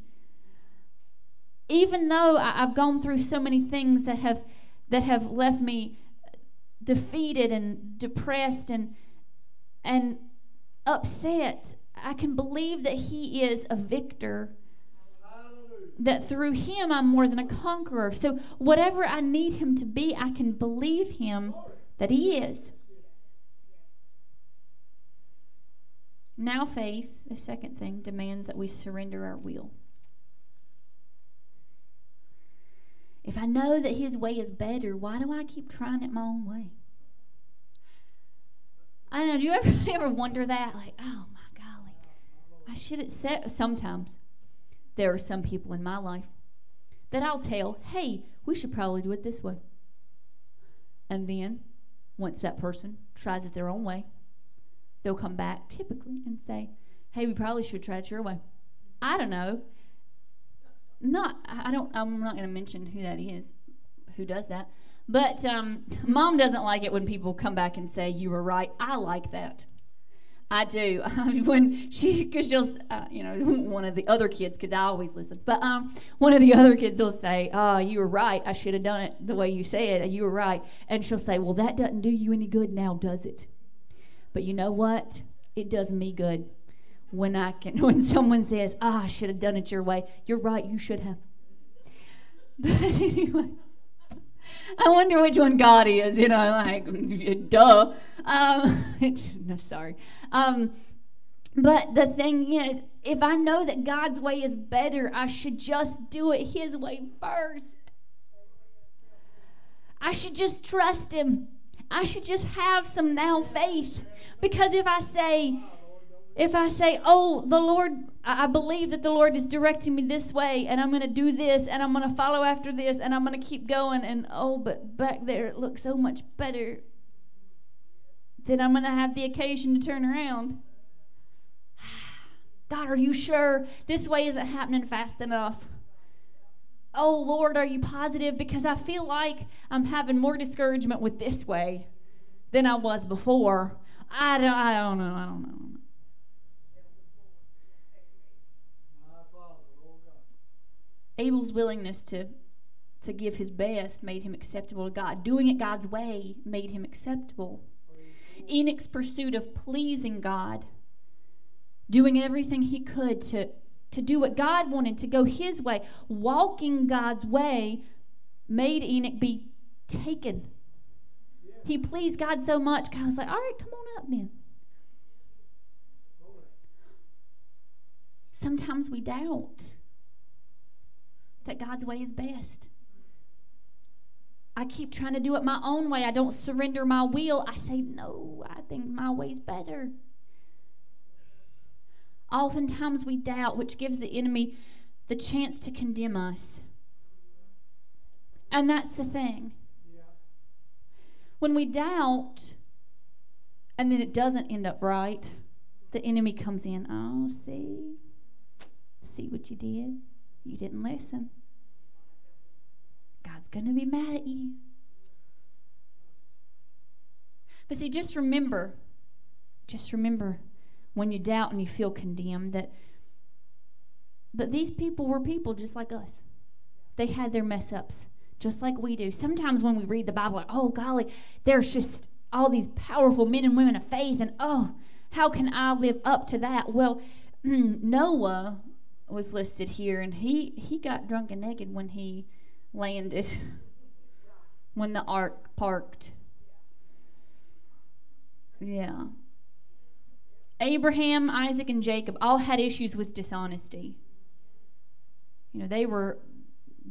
Even though I, I've gone through so many things that have that have left me defeated and depressed and and upset I can believe that He is a victor, that through Him I'm more than a conqueror. So, whatever I need Him to be, I can believe Him that He is. Now, faith, the second thing, demands that we surrender our will. If I know that His way is better, why do I keep trying it my own way? I don't know. Do you ever ever wonder that? Like, oh my golly, I should said. Sometimes there are some people in my life that I'll tell, hey, we should probably do it this way. And then, once that person tries it their own way, they'll come back typically and say, hey, we probably should try it your way. I don't know. Not, I don't, I'm not going to mention who that is, who does that. But um, mom doesn't like it when people come back and say, you were right. I like that. I do. when she, because she'll, uh, you know, one of the other kids, because I always listen, but um, one of the other kids will say, "Oh, you were right. I should have done it the way you said. It you were right." And she'll say, "Well, that doesn't do you any good now, does it?" But you know what? It does me good when I can. When someone says, "Ah, I should have done it your way." You're right. You should have. But anyway. I wonder which one God is, you know, like, duh. Um, no, sorry. Um, but the thing is, if I know that God's way is better, I should just do it His way first. I should just trust Him. I should just have some now faith. Because if I say, if I say, oh, the Lord, I believe that the Lord is directing me this way, and I'm going to do this, and I'm going to follow after this, and I'm going to keep going, and oh, but back there it looks so much better, then I'm going to have the occasion to turn around. God, are you sure this way isn't happening fast enough? Oh, Lord, are you positive? Because I feel like I'm having more discouragement with this way than I was before. I don't, I don't know. I don't know. Abel's willingness to to give his best made him acceptable to God. Doing it God's way made him acceptable. Enoch's pursuit of pleasing God, doing everything he could to, to do what God wanted, to go his way, walking God's way, made Enoch be taken. He pleased God so much, God was like, all right, come on up man. Sometimes we doubt that God's way is best. I keep trying to do it my own way. I don't surrender my will. I say, no, I think my way's better. Oftentimes we doubt, which gives the enemy the chance to condemn us. And that's the thing. When we doubt and then it doesn't end up right, the enemy comes in. Oh, see? See what you did? You didn't listen. God's going to be mad at you. But see, just remember, just remember when you doubt and you feel condemned that but these people were people just like us. They had their mess ups just like we do. Sometimes when we read the Bible, like, oh golly, there's just all these powerful men and women of faith, and oh, how can I live up to that? Well, Noah was listed here, and he he got drunk and naked when he landed, when the ark parked. Yeah. Abraham, Isaac, and Jacob all had issues with dishonesty. You know, they were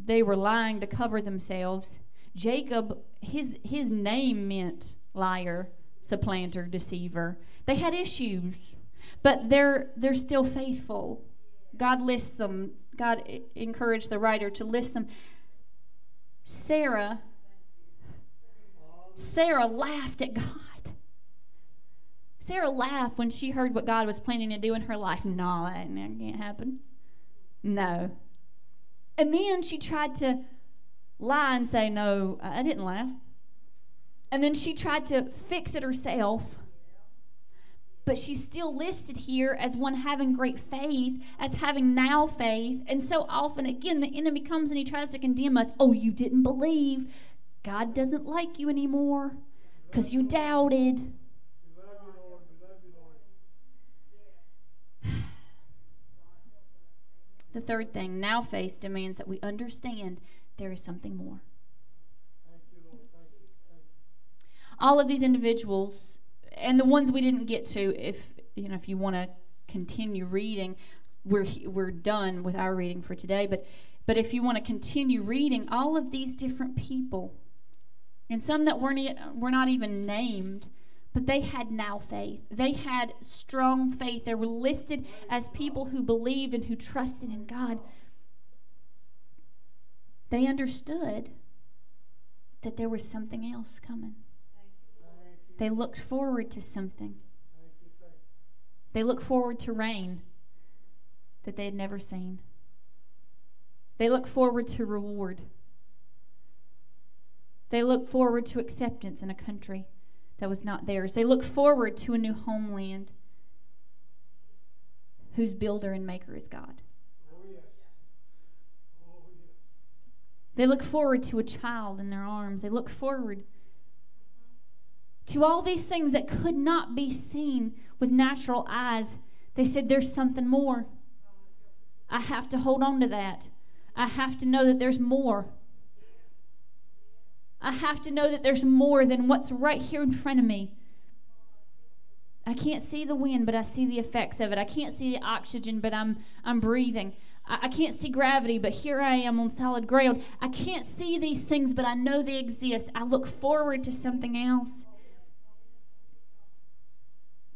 they were lying to cover themselves. Jacob, his his name meant liar, supplanter, deceiver. They had issues, but they're they're still faithful. God lists them. God encouraged the writer to list them. Sarah Sarah laughed at God. Sarah laughed when she heard what God was planning to do in her life. No, that can't happen. No. And then she tried to lie and say, No, I didn't laugh. And then she tried to fix it herself. But she's still listed here as one having great faith, as having now faith. And so often, again, the enemy comes and he tries to condemn us. Oh, you didn't believe. God doesn't like you anymore because you doubted. We love you, Lord. We love you, Lord. The third thing, now faith demands that we understand there is something more. All of these individuals and the ones we didn't get to if you know if you want to continue reading we're we're done with our reading for today but but if you want to continue reading all of these different people and some that weren't were not even named but they had now faith they had strong faith they were listed as people who believed and who trusted in God they understood that there was something else coming they looked forward to something. They looked forward to rain that they had never seen. They looked forward to reward. They looked forward to acceptance in a country that was not theirs. They look forward to a new homeland whose builder and maker is God. They look forward to a child in their arms. They look forward to all these things that could not be seen with natural eyes. They said, There's something more. I have to hold on to that. I have to know that there's more. I have to know that there's more than what's right here in front of me. I can't see the wind, but I see the effects of it. I can't see the oxygen, but I'm I'm breathing. I, I can't see gravity, but here I am on solid ground. I can't see these things, but I know they exist. I look forward to something else.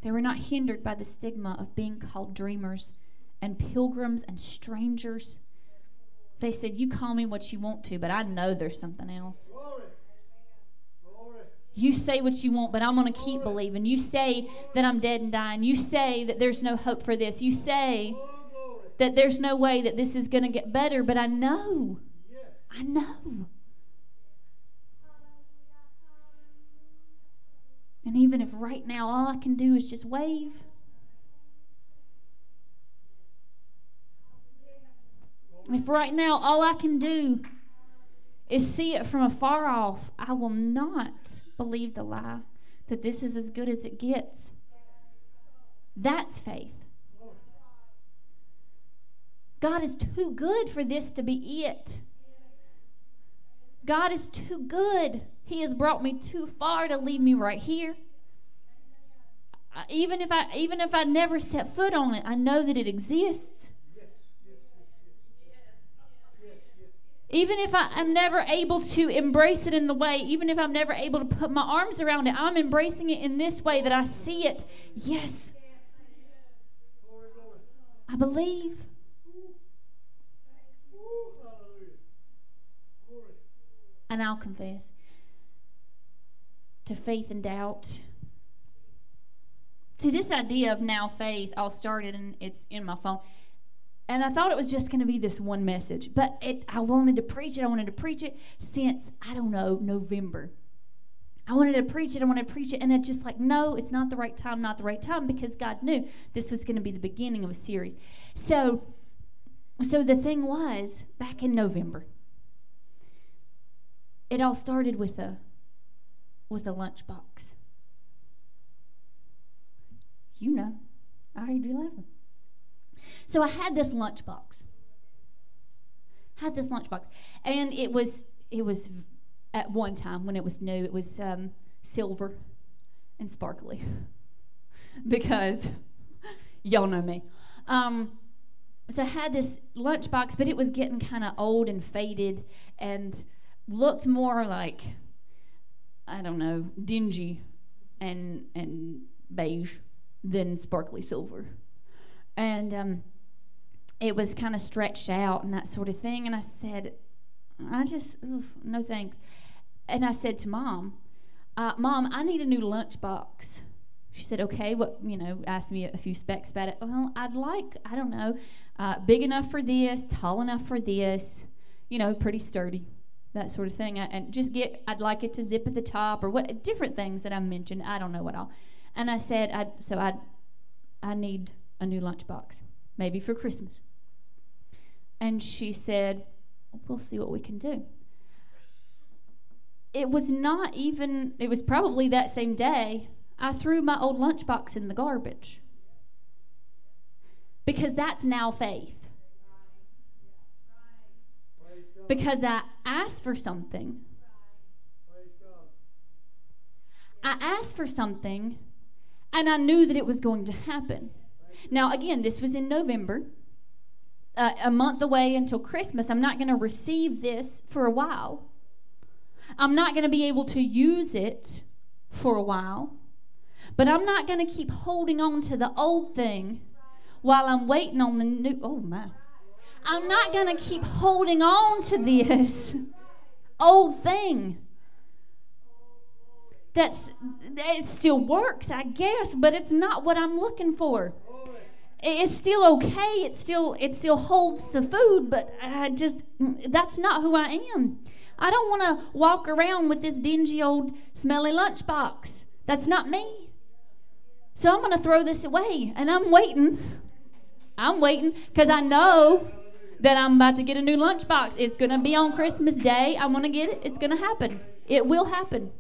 They were not hindered by the stigma of being called dreamers and pilgrims and strangers. They said, You call me what you want to, but I know there's something else. Glory. You say what you want, but I'm going to keep believing. You say that I'm dead and dying. You say that there's no hope for this. You say that there's no way that this is going to get better, but I know. I know. And even if right now all I can do is just wave, if right now all I can do is see it from afar off, I will not believe the lie that this is as good as it gets. That's faith. God is too good for this to be it. God is too good. He has brought me too far to leave me right here. Uh, even if I even if I never set foot on it, I know that it exists. Even if I, am never able to embrace it in the way, even if I'm never able to put my arms around it, I'm embracing it in this way that I see it. Yes. I believe. And I'll confess to faith and doubt. See, this idea of now faith all started and it's in my phone. And I thought it was just going to be this one message, but it, I wanted to preach it. I wanted to preach it since, I don't know, November. I wanted to preach it. I wanted to preach it. And it's just like, no, it's not the right time, not the right time, because God knew this was going to be the beginning of a series. So, so the thing was, back in November, it all started with a with a lunchbox. You know, I heard you laughing. So I had this lunchbox. Had this lunchbox, and it was it was at one time when it was new. It was um, silver and sparkly because y'all know me. Um, so I had this lunchbox, but it was getting kind of old and faded, and looked more like I don't know, dingy and and beige than sparkly silver. And um, it was kind of stretched out and that sort of thing. And I said, I just, oof, no thanks. And I said to mom, uh, Mom, I need a new lunchbox. She said, Okay, what, you know, asked me a few specs about it. Well, I'd like, I don't know, uh, big enough for this, tall enough for this, you know, pretty sturdy that sort of thing. I, and just get, I'd like it to zip at the top or what, different things that I mentioned. I don't know what all. And I said, I, so I, I need a new lunchbox, maybe for Christmas. And she said, we'll see what we can do. It was not even, it was probably that same day, I threw my old lunchbox in the garbage. Because that's now faith. because I asked for something. I asked for something and I knew that it was going to happen. Now, again, this was in November, uh, a month away until Christmas. I'm not going to receive this for a while. I'm not going to be able to use it for a while. But I'm not going to keep holding on to the old thing while I'm waiting on the new. Oh, my. I'm not going to keep holding on to this old thing that's it still works i guess but it's not what i'm looking for it's still okay it still it still holds the food but i just that's not who i am. I don't want to walk around with this dingy old smelly lunchbox. That's not me. So i'm going to throw this away and i'm waiting. I'm waiting because i know that i'm about to get a new lunchbox. It's going to be on christmas day. I want to get it. It's going to happen. It will happen.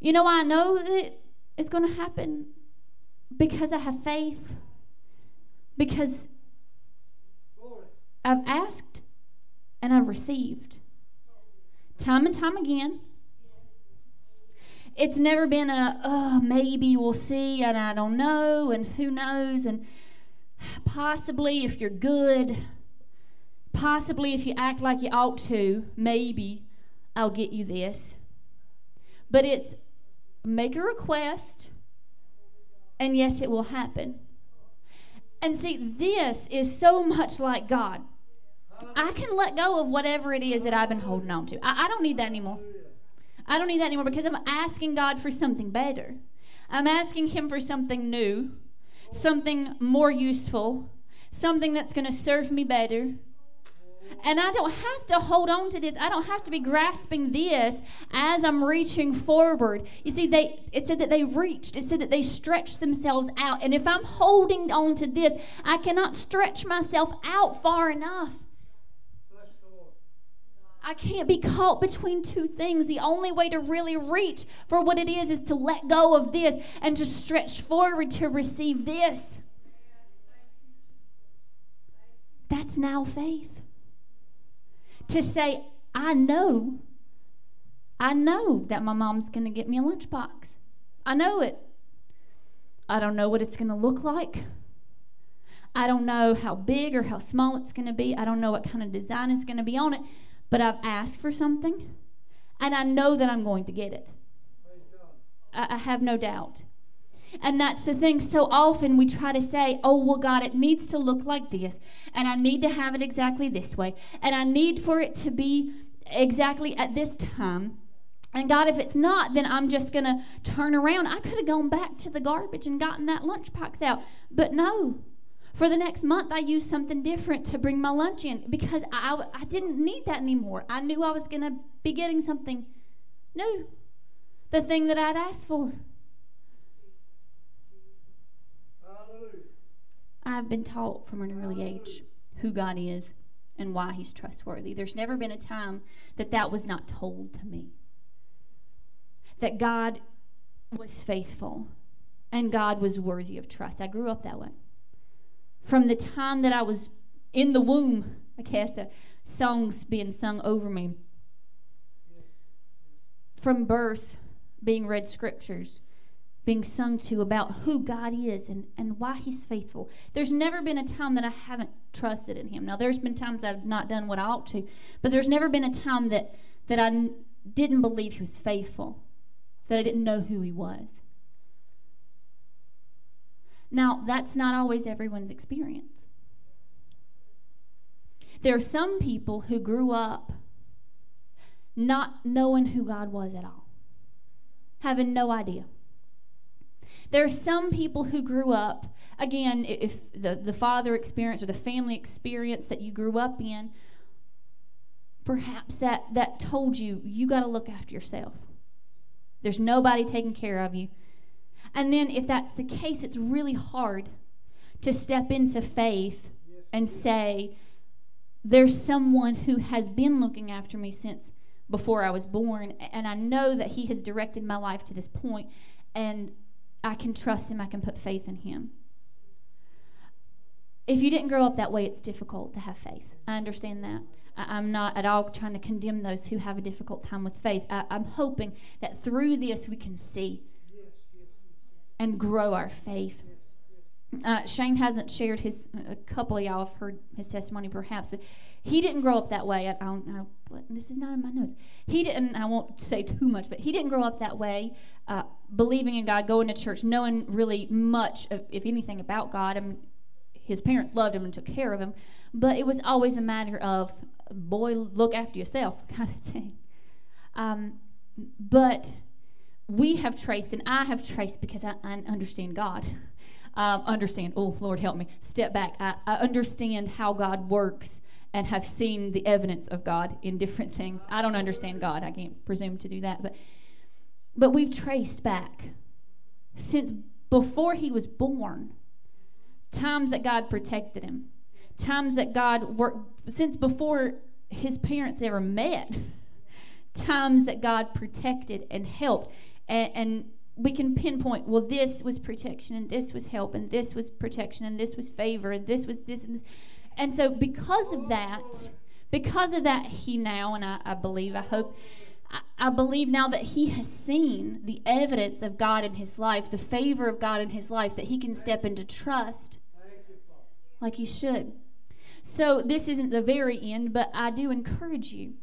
You know, I know that it's going to happen because I have faith, because I've asked and I've received. Time and time again. It's never been a, oh, maybe we'll see, and I don't know, and who knows, and possibly if you're good, possibly if you act like you ought to, maybe I'll get you this. But it's make a request, and yes, it will happen. And see, this is so much like God. I can let go of whatever it is that I've been holding on to. I, I don't need that anymore. I don't need that anymore because I'm asking God for something better. I'm asking Him for something new, something more useful, something that's going to serve me better. And I don't have to hold on to this. I don't have to be grasping this as I'm reaching forward. You see, they it said that they reached. It said that they stretched themselves out. And if I'm holding on to this, I cannot stretch myself out far enough. I can't be caught between two things. The only way to really reach for what it is is to let go of this and to stretch forward to receive this. That's now faith. To say, I know, I know that my mom's going to get me a lunchbox. I know it. I don't know what it's going to look like. I don't know how big or how small it's going to be. I don't know what kind of design is going to be on it. But I've asked for something, and I know that I'm going to get it. I, I have no doubt. And that's the thing. So often we try to say, oh, well, God, it needs to look like this, and I need to have it exactly this way, and I need for it to be exactly at this time. And God, if it's not, then I'm just going to turn around. I could have gone back to the garbage and gotten that lunchbox out. But no. For the next month, I used something different to bring my lunch in because I, I didn't need that anymore. I knew I was going to be getting something new, the thing that I'd asked for. Hallelujah. I've been taught from an early age who God is and why He's trustworthy. There's never been a time that that was not told to me. That God was faithful and God was worthy of trust. I grew up that way. From the time that I was in the womb, I guess, uh, songs being sung over me. From birth, being read scriptures being sung to about who God is and, and why He's faithful. There's never been a time that I haven't trusted in Him. Now, there's been times I've not done what I ought to, but there's never been a time that, that I n- didn't believe He was faithful, that I didn't know who He was. Now, that's not always everyone's experience. There are some people who grew up not knowing who God was at all, having no idea. There are some people who grew up, again, if the, the father experience or the family experience that you grew up in, perhaps that, that told you, you got to look after yourself. There's nobody taking care of you. And then, if that's the case, it's really hard to step into faith and say, There's someone who has been looking after me since before I was born, and I know that He has directed my life to this point, and I can trust Him, I can put faith in Him. If you didn't grow up that way, it's difficult to have faith. I understand that. I, I'm not at all trying to condemn those who have a difficult time with faith. I, I'm hoping that through this we can see and grow our faith. Uh, Shane hasn't shared his. A couple of y'all have heard his testimony, perhaps, but he didn't grow up that way. I, don't know. This is not in my notes. He didn't. I won't say too much, but he didn't grow up that way, uh, believing in God, going to church, knowing really much, of, if anything, about God. I mean, his parents loved him and took care of him, but it was always a matter of, boy, look after yourself, kind of thing. Um, but we have traced, and I have traced because I, I understand God. Um, understand, oh, Lord, help me. Step back. I, I understand how God works and have seen the evidence of God in different things. I don't understand God. I can't presume to do that. But, but we've traced back since before he was born times that God protected him, times that God worked, since before his parents ever met, times that God protected and helped. And, and we can pinpoint, well, this was protection, and this was help, and this was protection, and this was favor, and this was this and this. And so, because of that, because of that, he now, and I, I believe, I hope, I, I believe now that he has seen the evidence of God in his life, the favor of God in his life, that he can step into trust like he should. So, this isn't the very end, but I do encourage you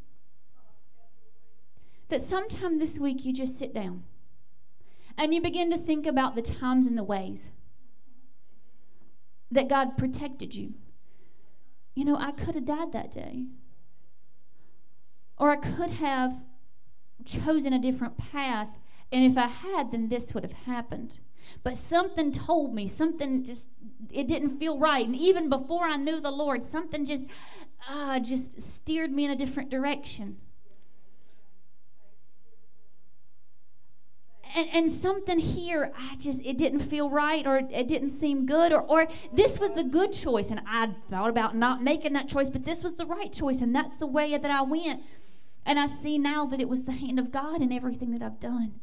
that sometime this week you just sit down and you begin to think about the times and the ways that God protected you. You know, I could have died that day. Or I could have chosen a different path, and if I had, then this would have happened. But something told me, something just, it didn't feel right. And even before I knew the Lord, something just, uh, just steered me in a different direction. And, and something here i just it didn't feel right or it didn't seem good or, or this was the good choice. And i thought about not making that choice but this was the right choice. And that's the way that i went. And i see now that it was the hand of god in everything that i've done.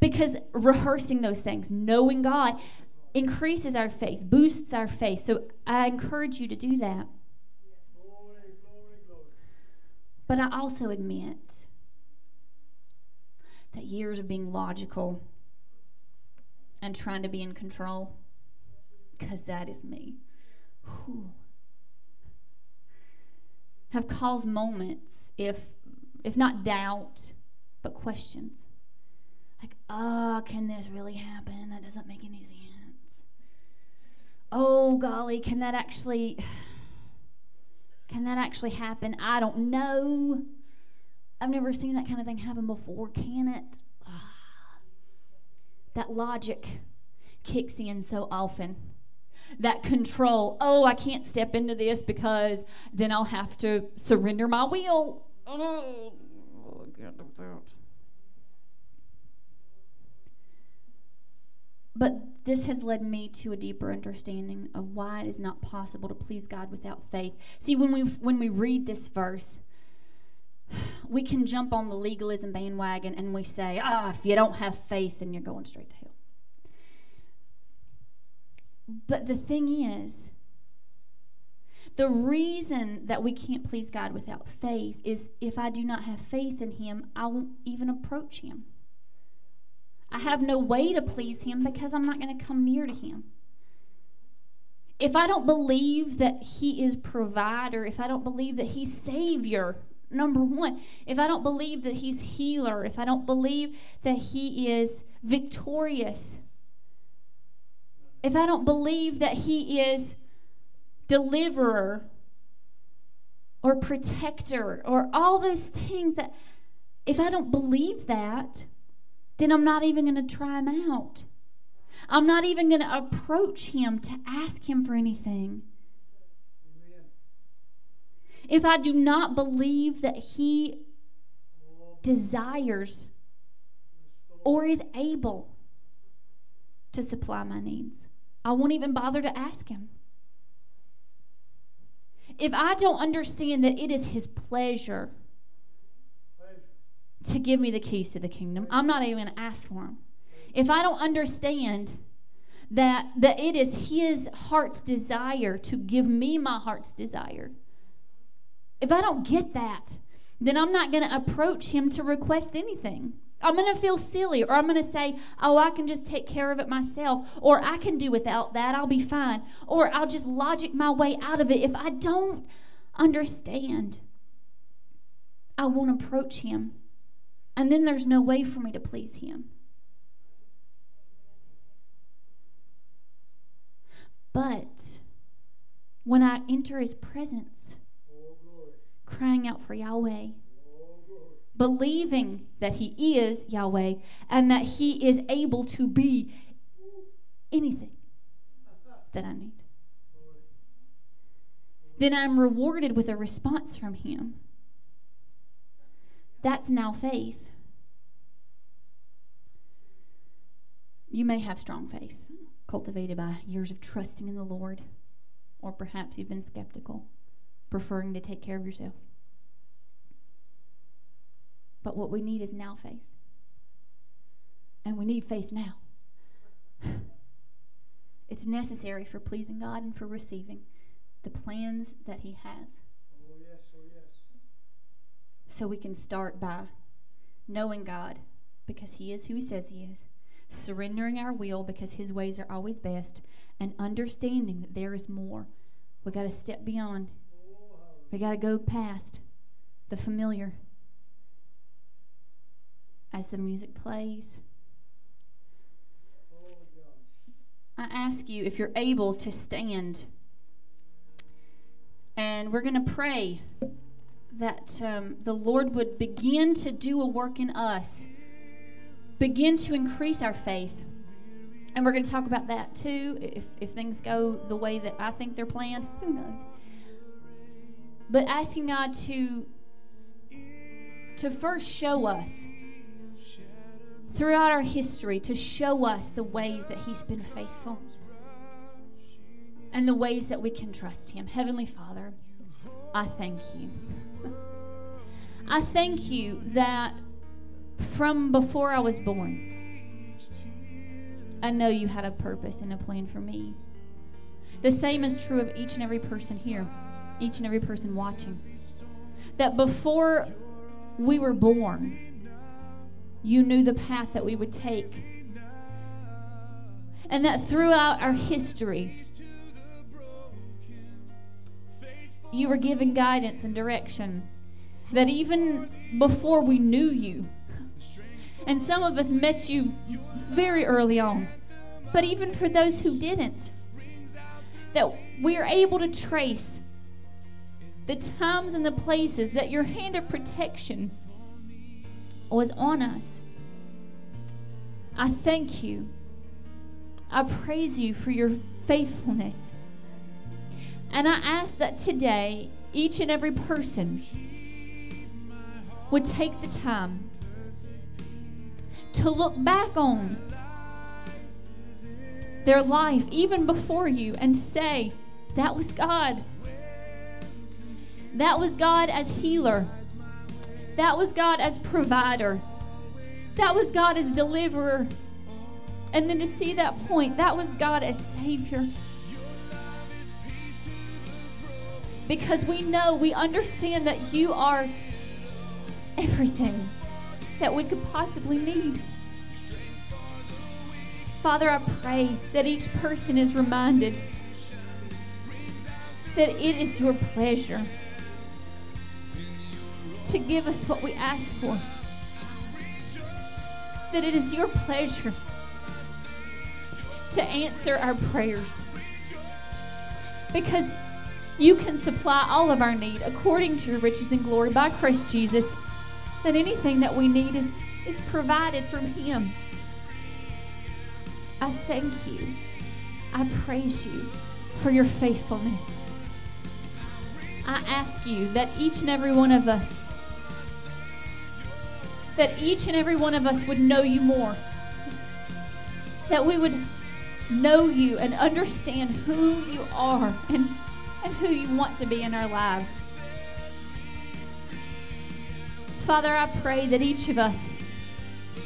Because rehearsing those things knowing god increases our faith boosts our faith. So i encourage you to do that. But i also admit that years of being logical and trying to be in control, because that is me, whew, have caused moments, if if not doubt, but questions. Like, oh, can this really happen? That doesn't make any sense. Oh, golly, can that actually can that actually happen? I don't know. I've never seen that kind of thing happen before. Can it? Ah. That logic kicks in so often. That control. Oh, I can't step into this because then I'll have to surrender my will. Oh, But this has led me to a deeper understanding of why it is not possible to please God without faith. See, when we when we read this verse, we can jump on the legalism bandwagon and we say, ah, if you don't have faith, then you're going straight to hell. But the thing is, the reason that we can't please God without faith is if I do not have faith in Him, I won't even approach Him. I have no way to please Him because I'm not going to come near to Him. If I don't believe that He is provider, if I don't believe that He's Savior, number one, if I don't believe that He's healer, if I don't believe that He is victorious, if I don't believe that He is deliverer or protector or all those things that, if I don't believe that, then I'm not even going to try Him out. I'm not even going to approach Him to ask Him for anything if I do not believe that He desires or is able to supply my needs, I won't even bother to ask Him. If I don't understand that it is His pleasure to give me the keys to the kingdom, I'm not even going to ask for them. If I don't understand that, that it is His heart's desire to give me my heart's desire, if I don't get that, then I'm not going to approach him to request anything. I'm going to feel silly, or I'm going to say, oh, I can just take care of it myself, or I can do without that, I'll be fine, or I'll just logic my way out of it. If I don't understand, I won't approach him. And then there's no way for me to please him. But when I enter his presence, crying out for Yahweh, believing that he is Yahweh and that he is able to be anything that I need, then I'm rewarded with a response from him. That's now faith. You may have strong faith cultivated by years of trusting in the Lord, or perhaps you've been skeptical, preferring to take care of yourself. But what we need is now faith. And we need faith now. It's necessary for pleasing God and for receiving the plans that He has. Oh, yes, oh, yes. So we can start by knowing God because He is who He says He is, surrendering our will because His ways are always best, and understanding that there is more. We got to step beyond, we got to go past the familiar. As the music plays, I ask you if you're able to stand. And we're going to pray that um, the Lord would begin to do a work in us, begin to increase our faith. And we're going to talk about that too. If, if things go the way that I think they're planned, who knows? But asking God to to first show us throughout our history to show us the ways that He's been faithful and the ways that we can trust Him. Heavenly Father, I thank you. I thank you that from before I was born, I know you had a purpose and a plan for me. The same is true of each and every person here, each and every person watching. That before we were born, you knew the path that we would take. And that throughout our history, you were giving guidance and direction. That even before we knew you, and some of us met you very early on, but even for those who didn't, that we are able to trace the times and the places that your hand of protection was on us. I thank you. I praise you for your faithfulness. And I ask that today, each and every person would take the time to look back on their life, even before you, and say, That was God. That was God as healer. That was God as provider. That was God as deliverer. And then to see that point, that was God as Savior. Because we know, we understand that you are everything that we could possibly need. Father, I pray that each person is reminded that it is your pleasure to give us what we ask for. That it is your pleasure to answer our prayers. Because you can supply all of our need according to your riches and glory by Christ Jesus. That anything that we need is, is provided from Him. I thank you. I praise you for your faithfulness. I ask you that each and every one of us that each and every one of us would know you more. That we would know you and understand who you are and, and who you want to be in our lives. Father, I pray that each of us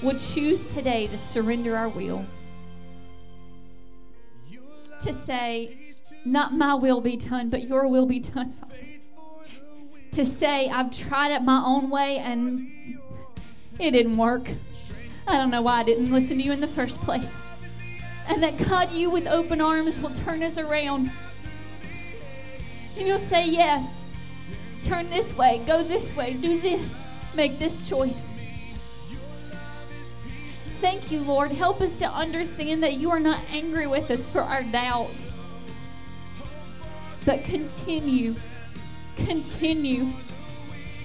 would choose today to surrender our will. To say, not my will be done, but your will be done, to say, I've tried it my own way and it didn't work. I don't know why I didn't listen to you in the first place. And that God, you with open arms will turn us around. And you'll say, Yes, turn this way, go this way, do this, make this choice. Thank you, Lord. Help us to understand that you are not angry with us for our doubt. But continue, continue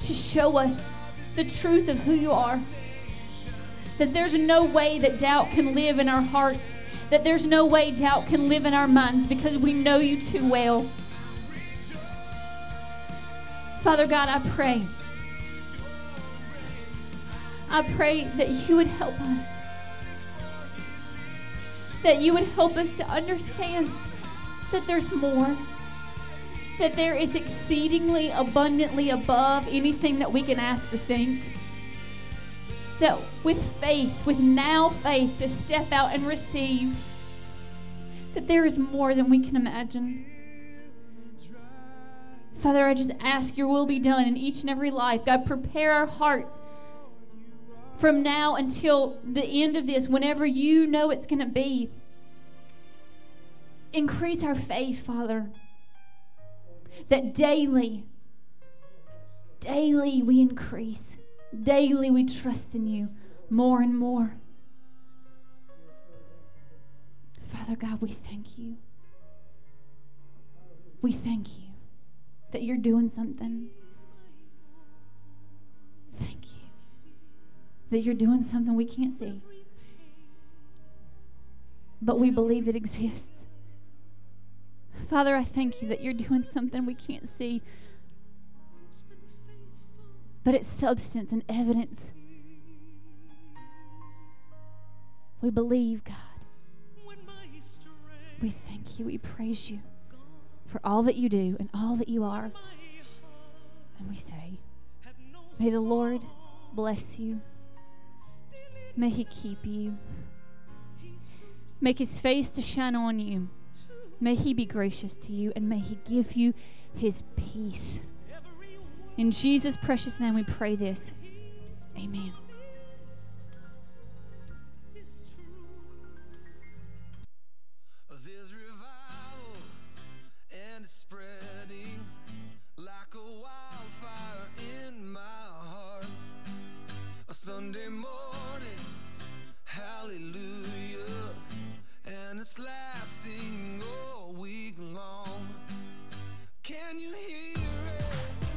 to show us the truth of who you are. That there's no way that doubt can live in our hearts. That there's no way doubt can live in our minds because we know you too well. Father God, I pray. I pray that you would help us. That you would help us to understand that there's more. That there is exceedingly abundantly above anything that we can ask or think. That with faith, with now faith to step out and receive, that there is more than we can imagine. Father, I just ask your will be done in each and every life. God, prepare our hearts from now until the end of this, whenever you know it's going to be. Increase our faith, Father. That daily, daily we increase. Daily we trust in you more and more. Father God, we thank you. We thank you that you're doing something. Thank you that you're doing something we can't see. But we believe it exists. Father, I thank you that you're doing something we can't see. But it's substance and evidence. We believe, God. We thank you. We praise you for all that you do and all that you are. And we say, May the Lord bless you. May he keep you. Make his face to shine on you. May He be gracious to you and may He give you His peace. In Jesus' precious name, we pray this. Amen.